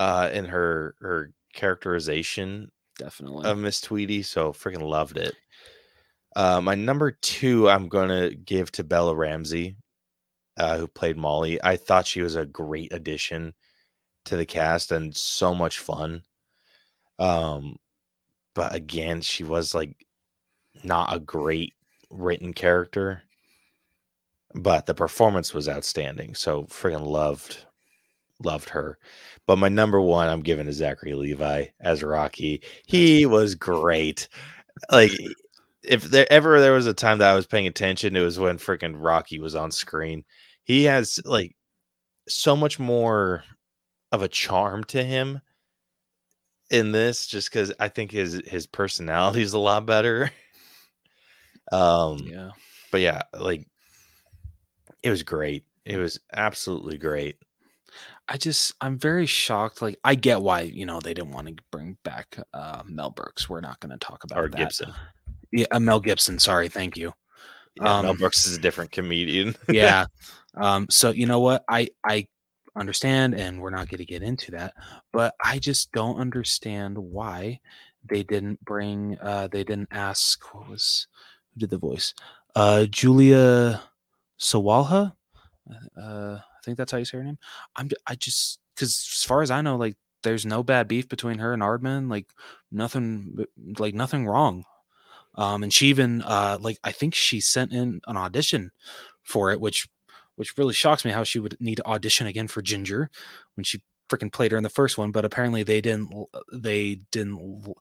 uh in her her characterization Definitely. of miss tweedy so freaking loved it. Uh my number two i'm gonna give to bella ramsey uh who played molly. I thought she was a great addition to the cast and so much fun. Um but again she was like not a great written character but the performance was outstanding so freaking loved loved her. But my number one i'm giving to zachary levi as rocky. He was great. Like if there ever there was a time that i was paying attention it was when freaking rocky was on screen. He has like so much more of a charm to him in this just because i think his his personality is a lot better. Um yeah. but yeah like it was great it was absolutely great I just I'm very shocked. Like I get why, you know, they didn't want to bring back uh Mel Brooks. We're not going to talk about or that. gibson Yeah, uh, Mel Gibson, sorry, thank you. yeah, mel Um, brooks is a different comedian yeah. Um, so you know what? I I understand, and we're not going to get into that, but I just don't understand why they didn't bring. Uh, they didn't ask. What was who did the voice? Uh, Julia Sawalha. Uh, I think that's how you say her name. I'm. I just because as far as I know, like there's no bad beef between her and Aardman. Like nothing. Like nothing wrong. Um, and she even uh like I think she sent in an audition for it, which which really shocks me how she would need to audition again for Ginger when she freaking played her in the first one. But apparently they didn't they didn't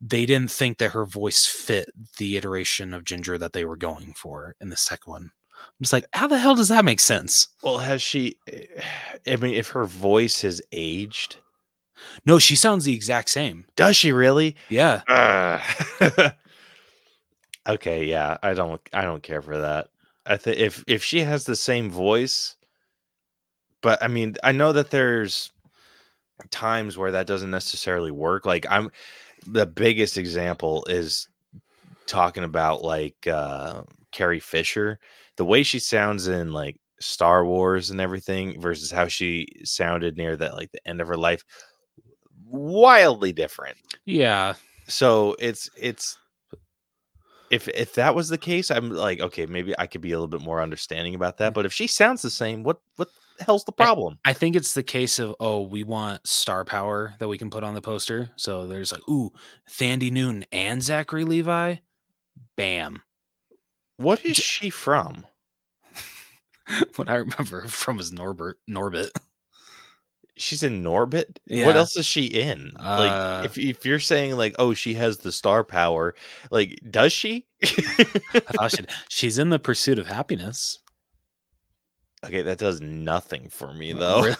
they didn't think that her voice fit the iteration of Ginger that they were going for in the second one. I'm just like, how the hell does that make sense? well has she i mean if her voice has aged No, she sounds the exact same. does she really Yeah. Ugh. okay yeah i don't i don't care for that i think if if she has the same voice but i mean i know that there's times where that doesn't necessarily work like i'm the biggest example is talking about like uh carrie fisher the way she sounds in like star wars and everything versus how she sounded near that like the end of her life wildly different Yeah. so it's it's if if that was the case i'm like okay maybe i could be a little bit more understanding about that mm. but if she sounds the same what what the hell's the problem I think it's the case of oh, we want star power that we can put on the poster. So there's like, ooh, Thandie Newton and Zachary Levi. Bam. What is she from what I remember from was Norbert Norbit. she's in Norbit. What else is she in? Uh, like, if if you're saying like, oh, she has the star power, like, does she? I thought she'd, she's in the pursuit of happiness. okay, that does nothing for me though.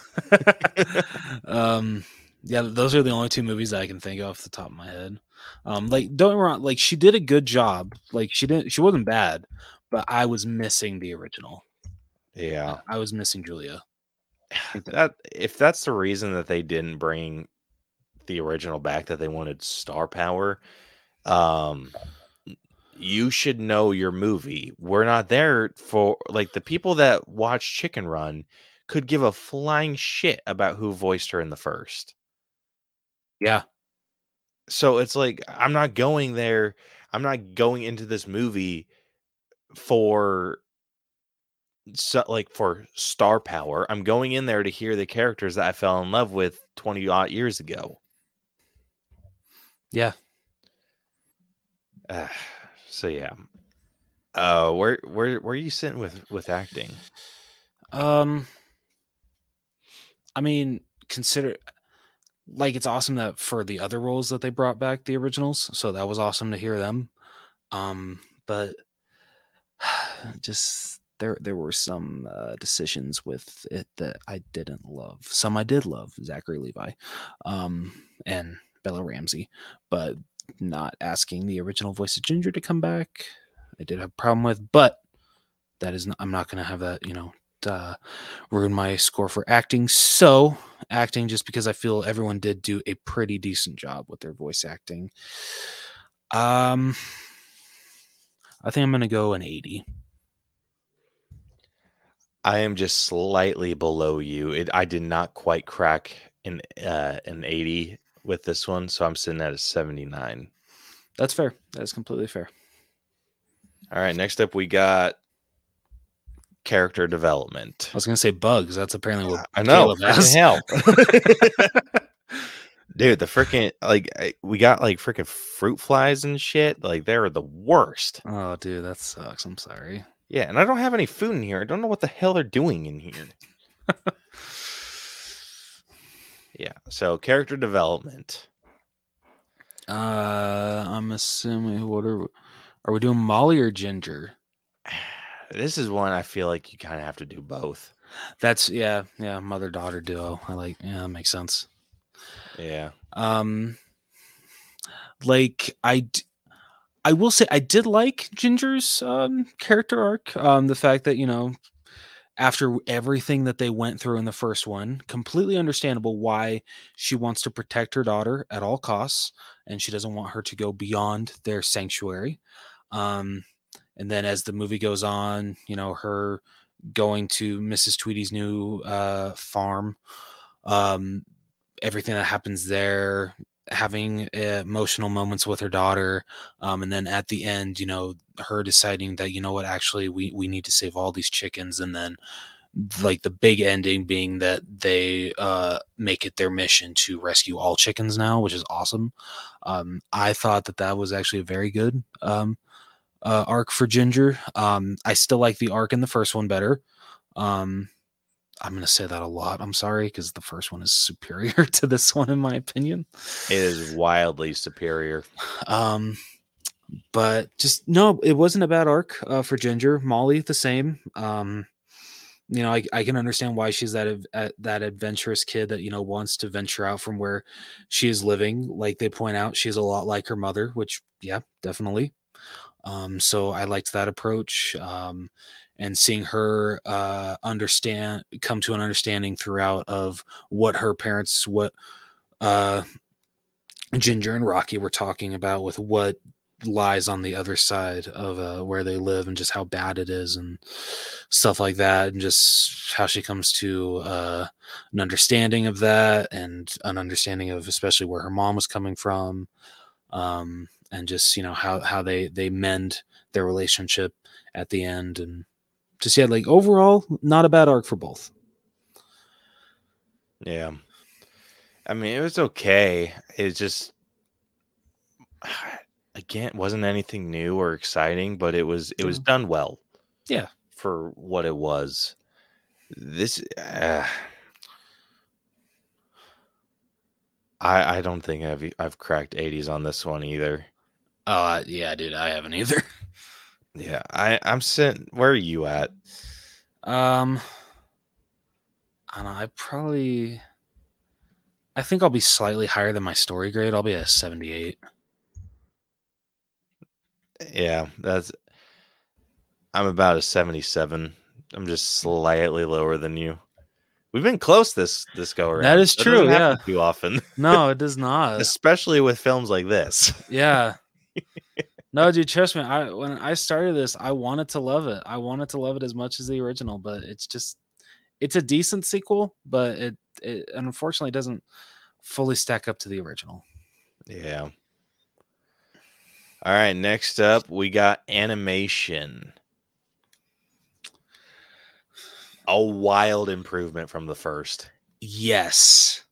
um, yeah, those are the only two movies that I can think of off the top of my head. Um, like don't wrong, like she did a good job. Like she didn't, she wasn't bad, but I was missing the original. yeah. I was missing Julia. that if that's the reason that they didn't bring the original back that they wanted star power um you should know your movie we're not there for like the people that watch chicken run could give a flying shit about who voiced her in the first Yeah, so it's like i'm not going there i'm not going into this movie for so, like for star power i'm going in there to hear the characters that i fell in love with 20 odd years ago. Yeah. Uh, so yeah. Uh where where where are you sitting with with acting? Um, I mean, consider like it's awesome that for the other roles that they brought back the originals, so that was awesome to hear them. Um, but just there there were some uh, decisions with it that I didn't love. Some I did love, Zachary Levi, um, and Bella Ramsey, but not asking the original voice of Ginger to come back. I did have a problem with, but that is not, I'm not going to have that, you know, uh, ruin my score for acting. So, acting, just because I feel everyone did do a pretty decent job with their voice acting. Um, I think I'm gonna go an 80. i am just slightly below you it i did not quite crack an uh an 80 with this one so i'm sitting at a 79 That's fair. That's completely fair. all right next up we got character development I was gonna say bugs. That's apparently what I know. Hell. Dude, the freaking like we got like freaking fruit flies and shit. Like they're the worst. Oh, dude, that sucks. I'm sorry. Yeah, and I don't have any food in here. I don't know what the hell they're doing in here. yeah. So character development. Uh, I'm assuming what are are we doing Molly or Ginger? This is one I feel like you kind of have to do both. That's yeah, yeah, mother daughter duo. I like yeah, that makes sense. Yeah. Um, like I, I will say I did like Ginger's um character arc. Um, the fact that you know, after everything that they went through in the first one, completely understandable why she wants to protect her daughter at all costs, and she doesn't want her to go beyond their sanctuary. Um, and then as the movie goes on, you know, her going to Mrs. Tweedy's new uh farm. Um, everything that happens there having uh, emotional moments with her daughter um, and then at the end you know her deciding that you know what actually we we need to save all these chickens and then like the big ending being that they uh make it their mission to rescue all chickens now which is awesome um i thought that that was actually a very good um uh, arc for ginger um i still like the arc in the first one better um I'm going to say that a lot. I'm sorry because the first one is superior to this one in my opinion. It is wildly superior. Um but just no, it wasn't a bad arc uh, for Ginger. Molly the same. Um you know, I, I can understand why she's that uh, that adventurous kid that you know wants to venture out from where she is living. Like they point out, she's a lot like her mother, which yeah, definitely. Um, so I liked that approach. Um, and seeing her uh, understand, come to an understanding throughout of what her parents, what uh, Ginger and Rocky were talking about with what lies on the other side of uh, where they live and just how bad it is and stuff like that and just how she comes to uh, an understanding of that and an understanding of especially where her mom was coming from um, and just you know how how they they mend their relationship at the end and just yeah like overall not a bad arc for both Yeah. I mean, it was okay. It's just again, wasn't anything new or exciting, but it was it was done well. Yeah. For what it was. This uh, I I don't think I've I've cracked 80s on this one either. Oh uh, yeah, dude, I haven't either. Yeah, I I'm sitting. Where are you at? Um, I don't know. I probably, I think I'll be slightly higher than my story grade. I'll be a seventy-eight. Yeah, that's. I'm about a 77. I'm just slightly lower than you. We've been close this this go around. That is true, happen Too often, No, it does not. especially with films like this. yeah. No, dude, trust me. I when I started this, I wanted to love it. I wanted to love it as much as the original, but it's just, it's a decent sequel, but it it unfortunately doesn't fully stack up to the original. Yeah. All right, next up we got animation. A wild improvement from the first. Yes.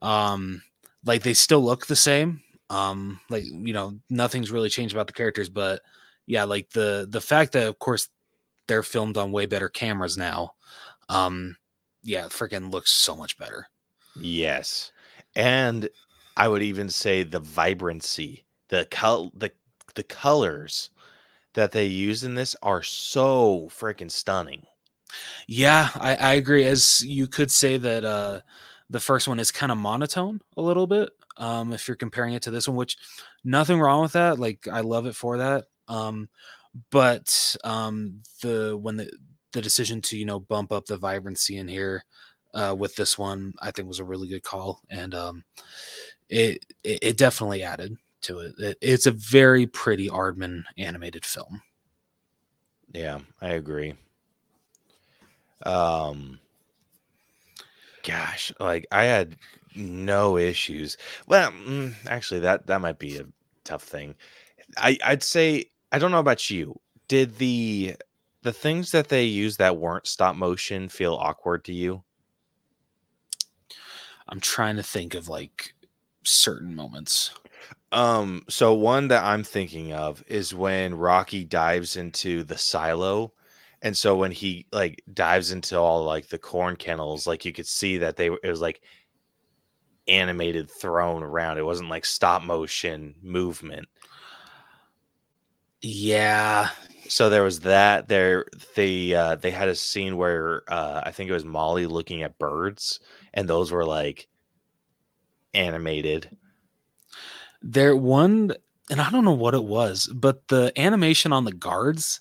Um like they still look the same. Um like you know, nothing's really changed about the characters, but yeah, like the the fact that of course they're filmed on way better cameras now. Um yeah, freaking looks so much better. Yes. And I would even say the vibrancy, the col the the colors that they use in this are so freaking stunning. Yeah, I, I agree. As you could say that uh the first one is kind of monotone a little bit. Um, if you're comparing it to this one, which nothing wrong with that. Like I love it for that. Um, but um the when the the decision to you know bump up the vibrancy in here uh with this one i think was a really good call and um it it, it definitely added to it. it it's a very pretty aardman animated film Yeah, I agree. Um gosh, like I had no issues. Well, mm, actually that that might be a tough thing. I I'd say I don't know about you. Did the the things that they used that weren't stop motion feel awkward to you? i'm trying to think of like certain moments Um, so one that I'm thinking of is when Rocky dives into the silo. And so when he like dives into all like the corn kennels, like you could see that they were it was like animated thrown around. It wasn't like stop motion movement. yeah So there was that. There they uh they had a scene where uh I think it was Molly looking at birds, and those were like animated. there one and i don't know what it was but the animation on the guards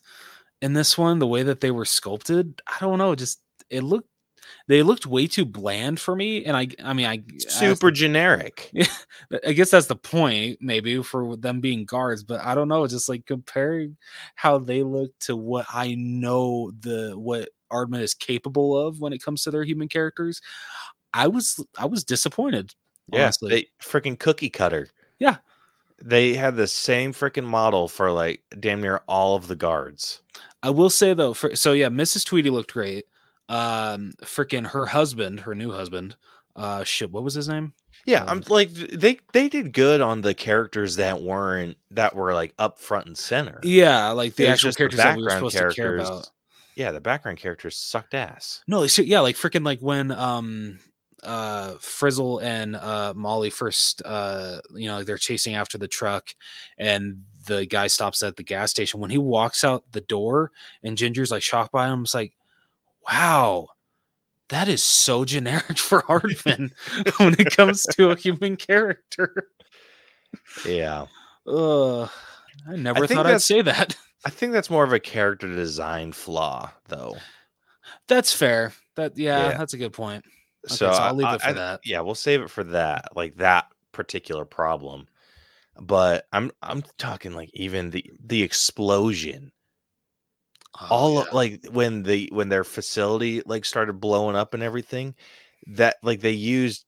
in this one the way that they were sculpted i don't know just it looked they looked way too bland for me and i i mean i Super generic. I guess that's the point, maybe, for them being guards. But I don't know, just like comparing how they look to what I know the what Aardman is capable of when it comes to their human characters. I was I was disappointed. Yeah, honestly. they freaking cookie cutter. Yeah. They had the same freaking model for like damn near all of the guards. I will say though, for, so yeah, Mrs. Tweedy looked great. Um, freaking her husband, her new husband, uh, shit, what was his name? Yeah, Um, I'm like they they did good on the characters that weren't that were like up front and center. Yeah, like the actual just the characters that we were supposed to care characters. about. Yeah, the background characters sucked ass. No, so, yeah, like freaking like when um uh Frizzle and uh Molly first uh you know they're chasing after the truck and the guy stops at the gas station when he walks out the door and Ginger's like shocked by him it's like wow that is so generic for Aardman when it comes to a human character. Yeah, I never think thought I'd say that. I think that's more of a character design flaw, though. That's fair. That yeah, Yeah. that's a good point. Okay, so so I- I'll leave I- it for I- that. Yeah, we'll save it for that, like that particular problem. But I'm I'm talking like even the the explosion Oh, all yeah. like when the when their facility like started blowing up and everything that like they used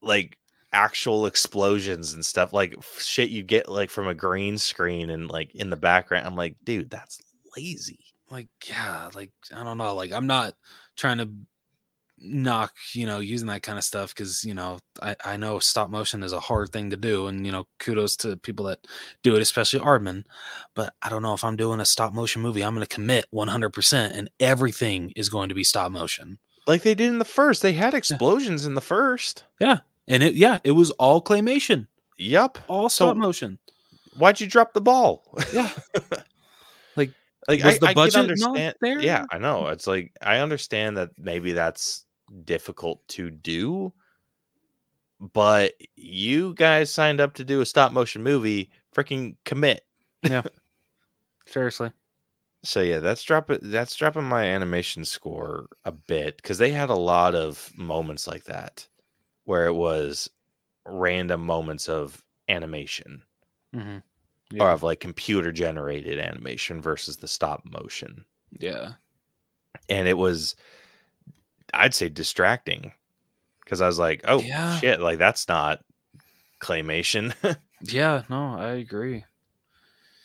like actual explosions and stuff like shit you get like from a green screen and like in the background i'm like dude that's lazy like yeah like i don't know like i'm not trying to knock you know using that kind of stuff because you know I, I know stop motion is a hard thing to do and you know kudos to people that do it especially Aardman but I don't know if I'm doing a stop motion movie I'm going to commit 100% and everything is going to be stop motion like they did in the first they had explosions in the first yeah and it yeah, it was all claymation, yep all So- stop motion. Why'd you drop the ball? Yeah. Like, was I, the I budget not understand. there? Yeah, I know. It's like I understand that maybe that's difficult to do, but you guys signed up to do a stop motion movie. Freaking commit. Yeah. Seriously. So yeah, that's dropping that's dropping my animation score a bit because they had a lot of moments like that where it was random moments of animation Mm-hmm. Or of like computer generated animation versus the stop motion. yeah. And it was I'd say distracting because I was like, oh Yeah. shit, like that's not claymation. Yeah, no, I agree.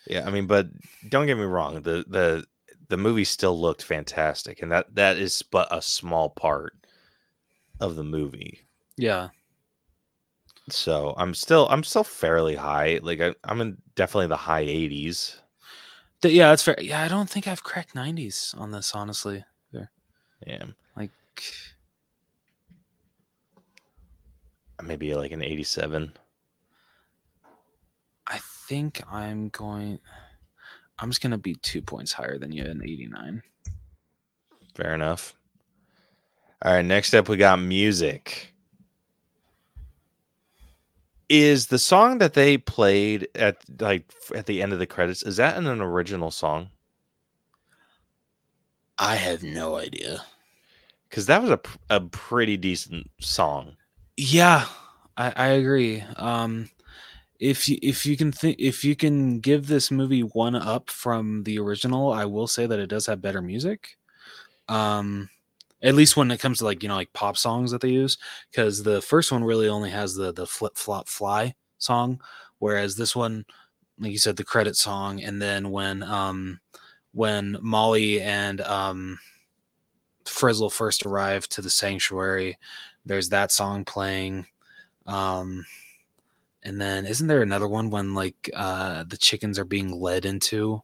Yeah, I mean, but don't get me wrong, the the the movie still looked fantastic, and that that is but a small part of the movie. Yeah. So I'm still I'm still fairly high. Like I, I'm in definitely the high 80s. Th- yeah, that's fair. Yeah, I don't think I've cracked 90s on this, honestly. Yeah, Like, maybe like an 87. I think I'm going. I'm just gonna be two points higher than you in 89. Fair enough. All right, next up we got music. Is the song that they played at like at the end of the credits is that an, an original song? I have no idea. Because that was a a pretty decent song. Yeah, I, I agree. Um, if you if you can think if you can give this movie one up from the original, I will say that it does have better music. Um, at least when it comes to like you know like pop songs that they use, because the first one really only has the the flip flop fly song, whereas this one, like you said, the credit song, and then when um when Molly and um Frizzle first arrive to the sanctuary, there's that song playing um and then isn't there another one when like uh the chickens are being led into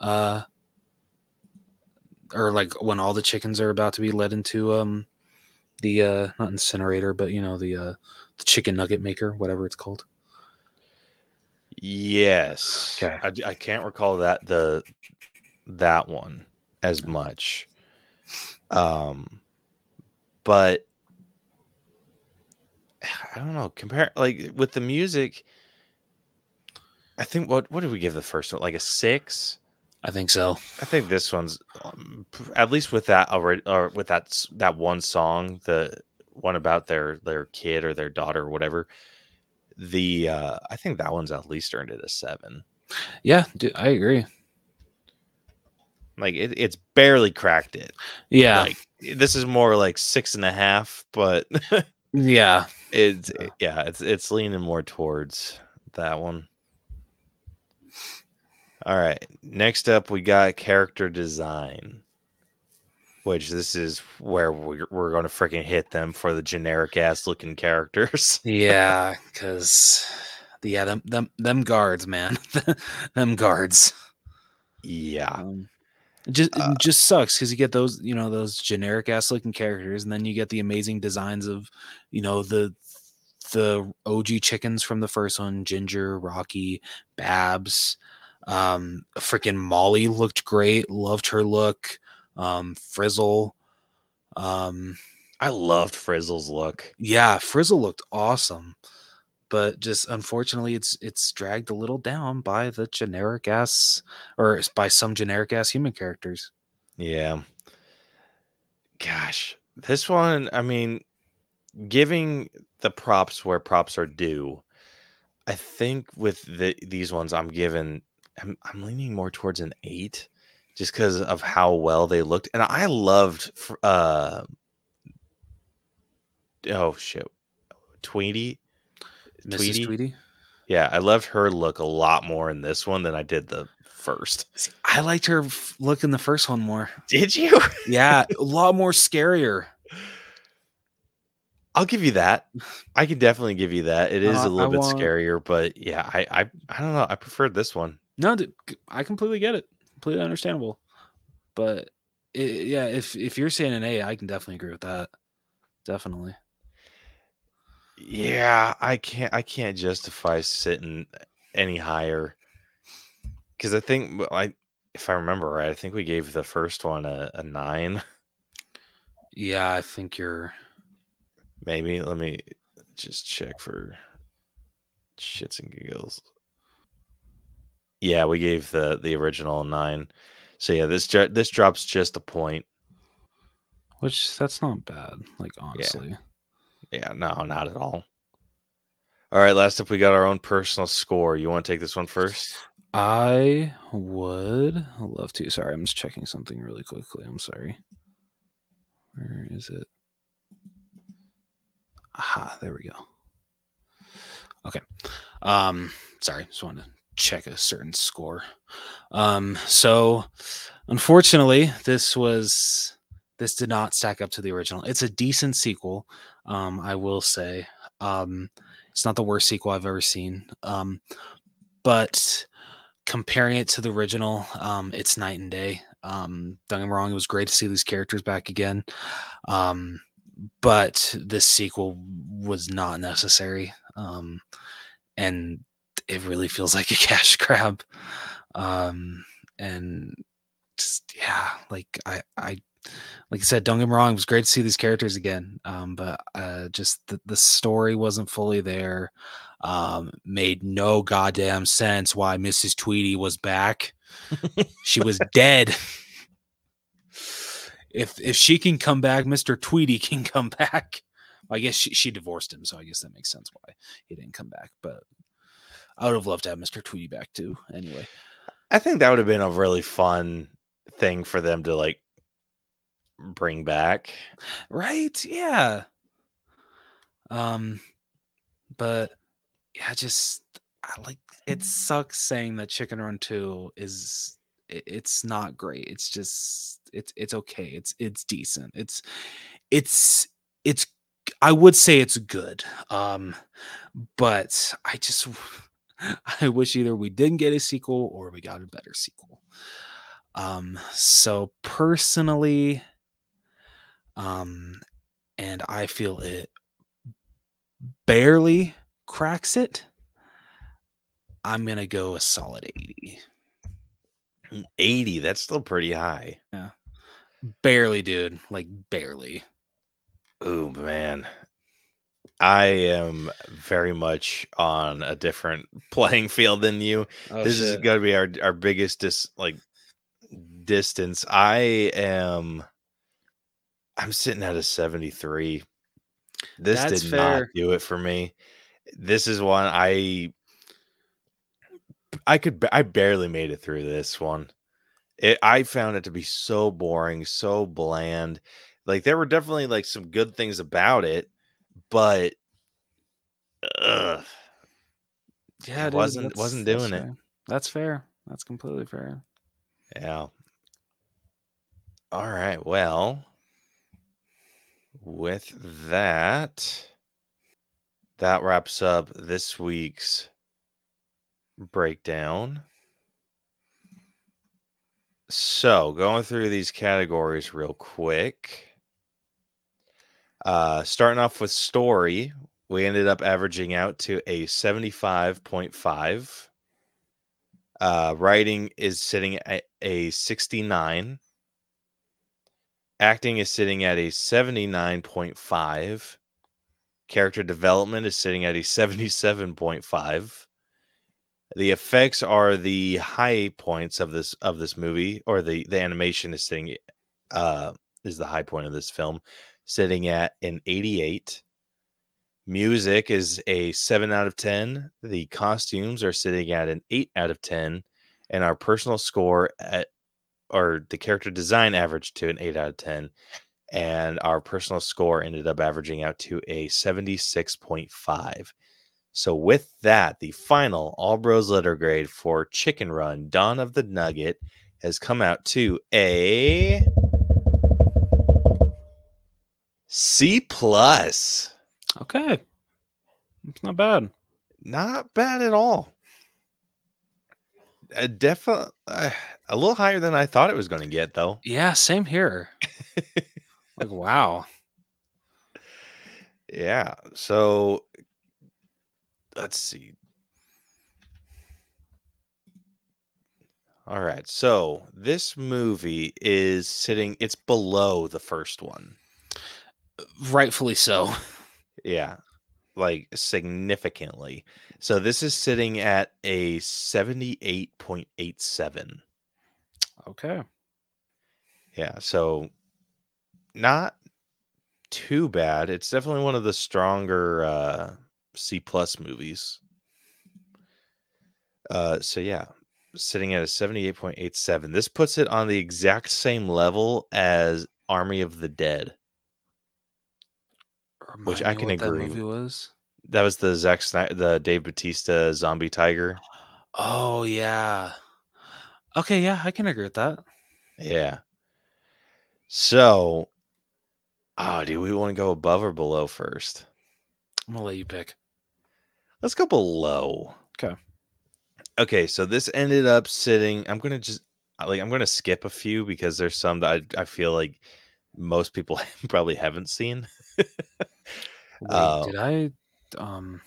uh or like when all the chickens are about to be led into um the uh not incinerator but you know the uh the chicken nugget maker whatever it's called Yes. Okay. I, I can't recall that the that one as much. Um but I don't know, compare like with the music I think what what did we give the first one? Like a 6? I think so I think this one's um, at least with that already or with that that one song, the one about their their kid or their daughter or whatever. The uh I think that one's at least earned it a 7. yeah dude, i agree Like it, it's barely cracked it. yeah Like this is more like six and a half, but yeah it's yeah, it's it's leaning more towards that one. All right. Next up, we got character design, which this is where we're, we're going to freaking hit them for the generic ass looking characters. yeah because yeah them them them guards man them guards yeah. Um, just Uh, just sucks because you get those you know those generic ass looking characters, and then you get the amazing designs of you know the the OG chickens from the first one, Ginger, Rocky, Babs, um, freaking Molly looked great, loved her look, um, Frizzle, um, I loved Frizzle's look. yeah, Frizzle looked awesome. But just unfortunately, it's it's dragged a little down by the generic ass, or by some generic ass human characters. Yeah. Gosh, this one, I mean, giving the props where props are due, I think with the these ones, I'm giving, I'm, I'm leaning more towards an eight just because of how well they looked. And I loved, uh, oh shit, Tweedy. Mrs. Tweedy? Tweedy. Yeah, I loved her look a lot more in this one than I did the first. See, I liked her look in the first one more. Did you? Yeah, a lot more scarier. I'll give you that. I can definitely give you that. It is Uh, a little I bit want- scarier, but yeah, I, I I don't know. I preferred this one. No, I completely get it. Completely understandable. But i yeah, if if you're saying an A, I can definitely agree with that. Definitely. Yeah, I can't. I can't justify sitting any higher because I think well, I, if I remember right, I think we gave the first one a, a nine. Yeah, I think you're. Maybe let me just check for shits and giggles. Yeah, we gave the the original nine. So yeah, this ju- this drops just a point. Which that's not bad. Like honestly. Yeah, no, not at all. All right, last up, we got our own personal score. You want to take this one first? I would love to. Sorry, I'm just checking something really quickly. I'm sorry. Where is it? Aha, there we go. Okay. Um, sorry, just wanted to check a certain score. Um, so unfortunately, this was this did not stack up to the original. It's a decent sequel, um, I will say. Um, it's not the worst sequel I've ever seen. Um, but comparing it to the original, um, it's night and day. Um, don't get me wrong, it was great to see these characters back again. Um, but this sequel was not necessary. Um, and it really feels like a cash grab. Um, and just, yeah, like I, I, like I said, don't get me wrong, it was great to see these characters again. Um, but uh, just the, the story wasn't fully there. Um, made no goddamn sense why Mrs. Tweedy was back. she was dead. If if she can come back, Mr. Tweedy can come back. I guess she, she divorced him, so I guess that makes sense why he didn't come back. But I would have loved to have Mr. Tweedy back too. Anyway, I think that would have been a really fun thing for them to like bring back. right? Yeah. Um, but yeah, just I like it sucks saying that Chicken Run Two is i- it's not great. It's just it's it's okay. It's it's decent. It's it's it's I would say it's good. Um, but I just I wish either we didn't get a sequel or we got a better sequel. Um, so personally, um, and I feel it barely cracks it. I'm gonna go a solid 80. 80, that's still pretty high. Yeah. Barely, dude. Like barely. Oh man. I am very much on a different playing field than you. Oh, this is going to be our our biggest dis like distance. I am I'm sitting at a 73. This That's did fair. not do it for me. This is one I I could I barely made it through this one. It, I found it to be so boring, so bland. Like there were definitely like some good things about it, but ugh, yeah, it wasn't- that's- wasn't that's doing it. fair. That's fair. That's completely fair. Yeah. All right. Well, with that, that wraps up this week's breakdown. So, going through these categories real quick. Uh, starting off with story, we ended up averaging out to a 75.5. Uh, writing is sitting at a 69. Acting is sitting at a 79.5. Character development is sitting at a 77.5. The effects are the high points of this of this movie, or the the animation is sitting uh is the high point of this film, sitting at an 88. Music is a 7 out of 10. The costumes are sitting at an 8 out of 10. And our personal score at or the character design averaged to an 8 out of 10. And our personal score ended up averaging out to a 76.5. So, with that, the final All Bros letter grade for Chicken Run Dawn of the Nugget has come out to a C plus. Okay. It's not bad. Not bad at all. Definitely uh, a little higher than I thought it was going to get, though. Yeah, same here. like wow. Yeah. So let's see. All right. So this movie is sitting, it's below the first one. Rightfully so. Yeah. Like significantly. So this is sitting at a 78.87. Okay. Yeah. So not too bad. It's definitely one of the stronger uh C plus movies. Uh so yeah, sitting at a 78.87. This puts it on the exact same level as Army of the Dead. Which Remind I can that agree movie was. That was the Zack Snyder, the Dave Batista zombie tiger. Oh yeah. Okay, yeah, I can agree with that. Yeah. So, oh, do we want to go above or below first? I'm gonna let you pick. Let's go below. Okay, Okay, so this ended up sitting. I'm gonna just like I'm gonna skip a few because there's some that I, I feel like most people probably haven't seen. Wait, Uh, did I um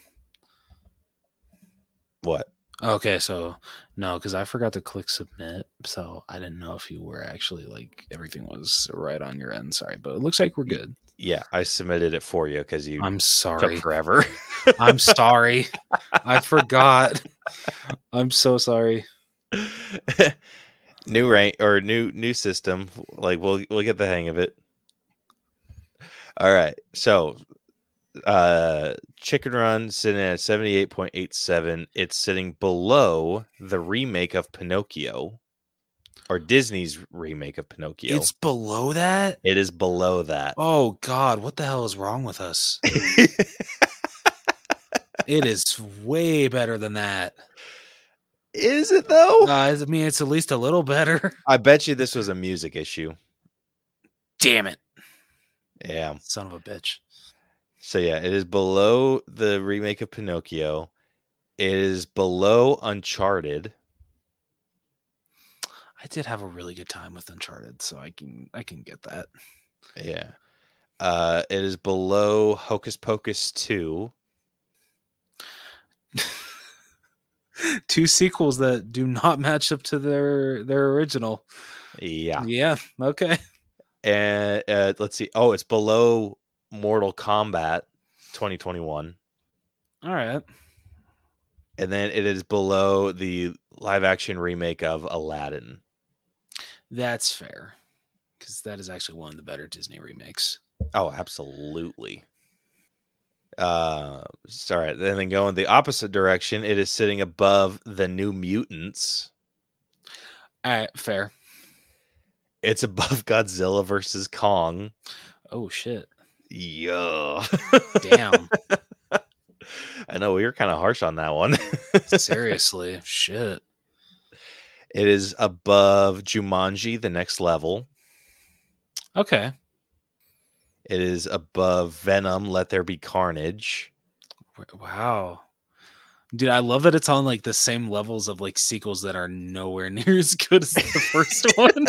What? okay, so no, because I forgot to click submit, so I didn't know if you were actually like everything was right on your end. Sorry, but it looks like we're good. Yeah, I submitted it for you because you I'm sorry. forever. I'm sorry. I forgot. I'm so sorry. New rank or new new system. Like we'll we'll get the hang of it. All right. So uh Chicken Run sitting at 78.87. It's sitting below the remake of Pinocchio or Disney's remake of Pinocchio. It's below that. it is below that. Oh God, what the hell is wrong with us? It is way better than that. Is it though? Uh, I mean, it's at least a little better. I bet you this was a music issue. Damn it, Yeah. son of a bitch. So yeah, it is below the remake of Pinocchio. It is below Uncharted. I did have a really good time with Uncharted, so I can I can get that. Yeah. Uh it is below Hocus Pocus 2. Two sequels that do not match up to their their original. Yeah. Yeah. Okay. And uh let's see. Oh, it's below Mortal Kombat 2021. All right. And then it is below the live action remake of Aladdin. That's fair. Because that is actually one of the better Disney remakes. Oh, absolutely. Uh sorry, and then going the opposite direction, it is sitting above the New Mutants. All right, fair. It's above Godzilla versus Kong. Oh shit. Yeah. Damn. I know we were kind of harsh on that one. Seriously. Shit. it is above Jumanji, the next level. Okay. It is above Venom, Let There Be Carnage. Wow. Dude, I love that it's on like the same levels of like sequels that are nowhere near as good as the first one.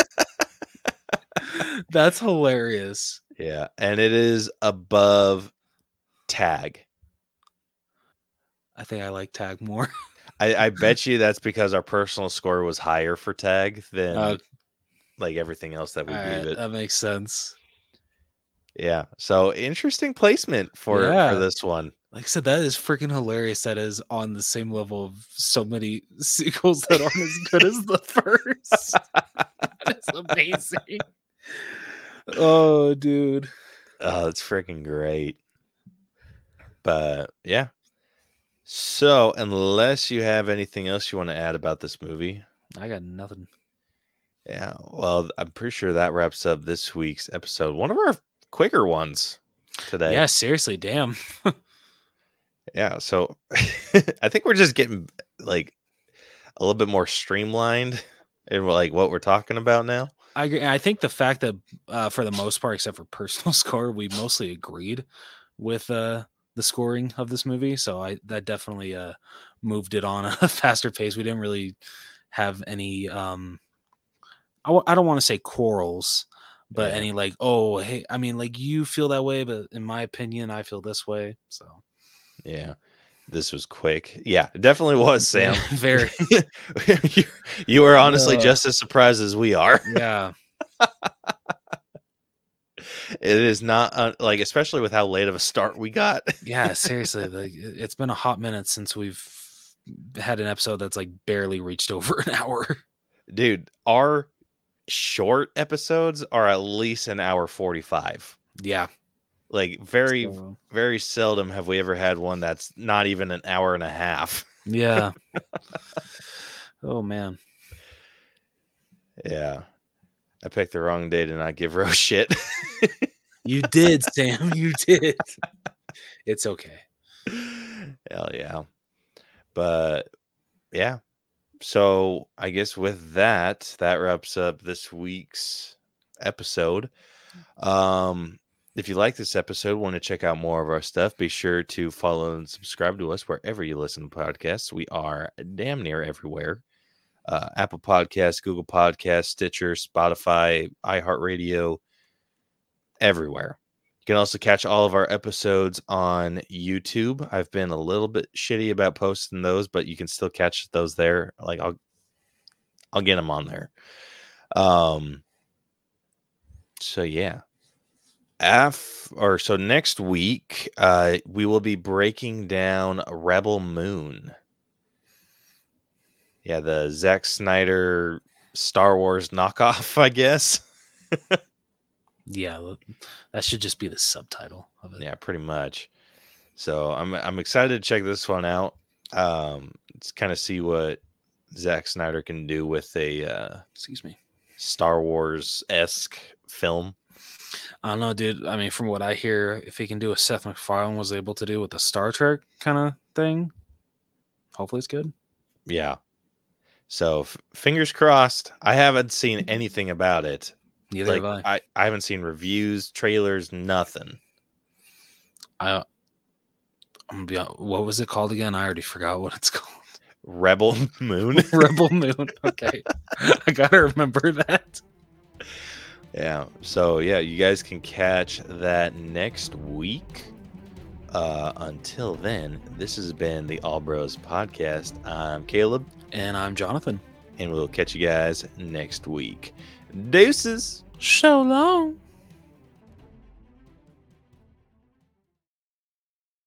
That's hilarious. Yeah. And it is above Tag. I think I like Tag more. I, I bet you that's because our personal score was higher for Tag than Uh, like everything else that we gave it. that makes sense. Yeah. So interesting placement for, Yeah. for this one. Like I said, that is freaking hilarious. That is on the same level of so many sequels that aren't as good as the first. that is amazing. Oh, dude. Oh, it's freaking great. But yeah. So, unless you have anything else you want to add about this movie, I got nothing. yeah, well, I'm pretty sure that wraps up this week's episode. One of our quicker ones today. Yeah, seriously, damn. Yeah. So, I think we're just getting like a little bit more streamlined in like what we're talking about now. I agree. I think the fact that uh, for the most part, except for personal score, we mostly agreed with uh, the scoring of this movie. So I that definitely uh, moved it on a faster pace. We didn't really have any. Um, I w- I don't want to say quarrels, but Yeah. any like, oh, hey, I mean, like you feel that way, but in my opinion, I feel this way. So Yeah. This was quick. Yeah, it definitely was, Sam. Very. you, you are honestly Uh. just as surprised as we are. Yeah. It is not uh, like, especially with how late of a start we got. Yeah. Seriously, like it's been a hot minute since we've had an episode that's like barely reached over an hour. Dude, our short episodes are at least an hour 45. Yeah. Like, very, So, very seldom have we ever had one that's not even an hour and a half. yeah. oh man. Yeah. I picked the wrong day to not give Rose shit. You did, Sam. You did. It's okay. Hell yeah. But yeah. So I guess with that, that wraps up this week's episode. Um if you like this episode, want to check out more of our stuff, be sure to follow and subscribe to us wherever you listen to podcasts. We are damn near everywhere. Uh, Apple Podcasts, Google Podcasts, Stitcher, Spotify, iHeartRadio, everywhere. You can also catch all of our episodes on YouTube. I've been a little bit shitty about posting those, but you can still catch those there. Like I'll I'll get them on there. Um so yeah. Af or so next week, uh we will be breaking down Rebel Moon. Yeah, the Zack Snyder Star Wars knockoff, I guess. Yeah. That should just be the subtitle of it. Yeah, pretty much. So I'm I'm excited to check this one out. Um, let's kind of see what Zack Snyder can do with a uh, Excuse me. Star Wars esque film. I don't know, dude. I mean, from what I hear, if he can do what Seth MacFarlane was able to do with the Star Trek kind of thing, hopefully it's good. Yeah. So f- fingers crossed. I haven't seen anything about it. Neither Like have I. I, I haven't seen reviews, trailers, nothing. I I'm gonna be what was it called again? I already forgot what it's called. Rebel Moon. Rebel Moon. Okay. I gotta remember that. Yeah. So yeah, you guys can catch that next week. Uh, until then, this has been the All Bros podcast. I'm Caleb, And I'm Jonathan. and we'll catch you guys next week. Deuces. So long.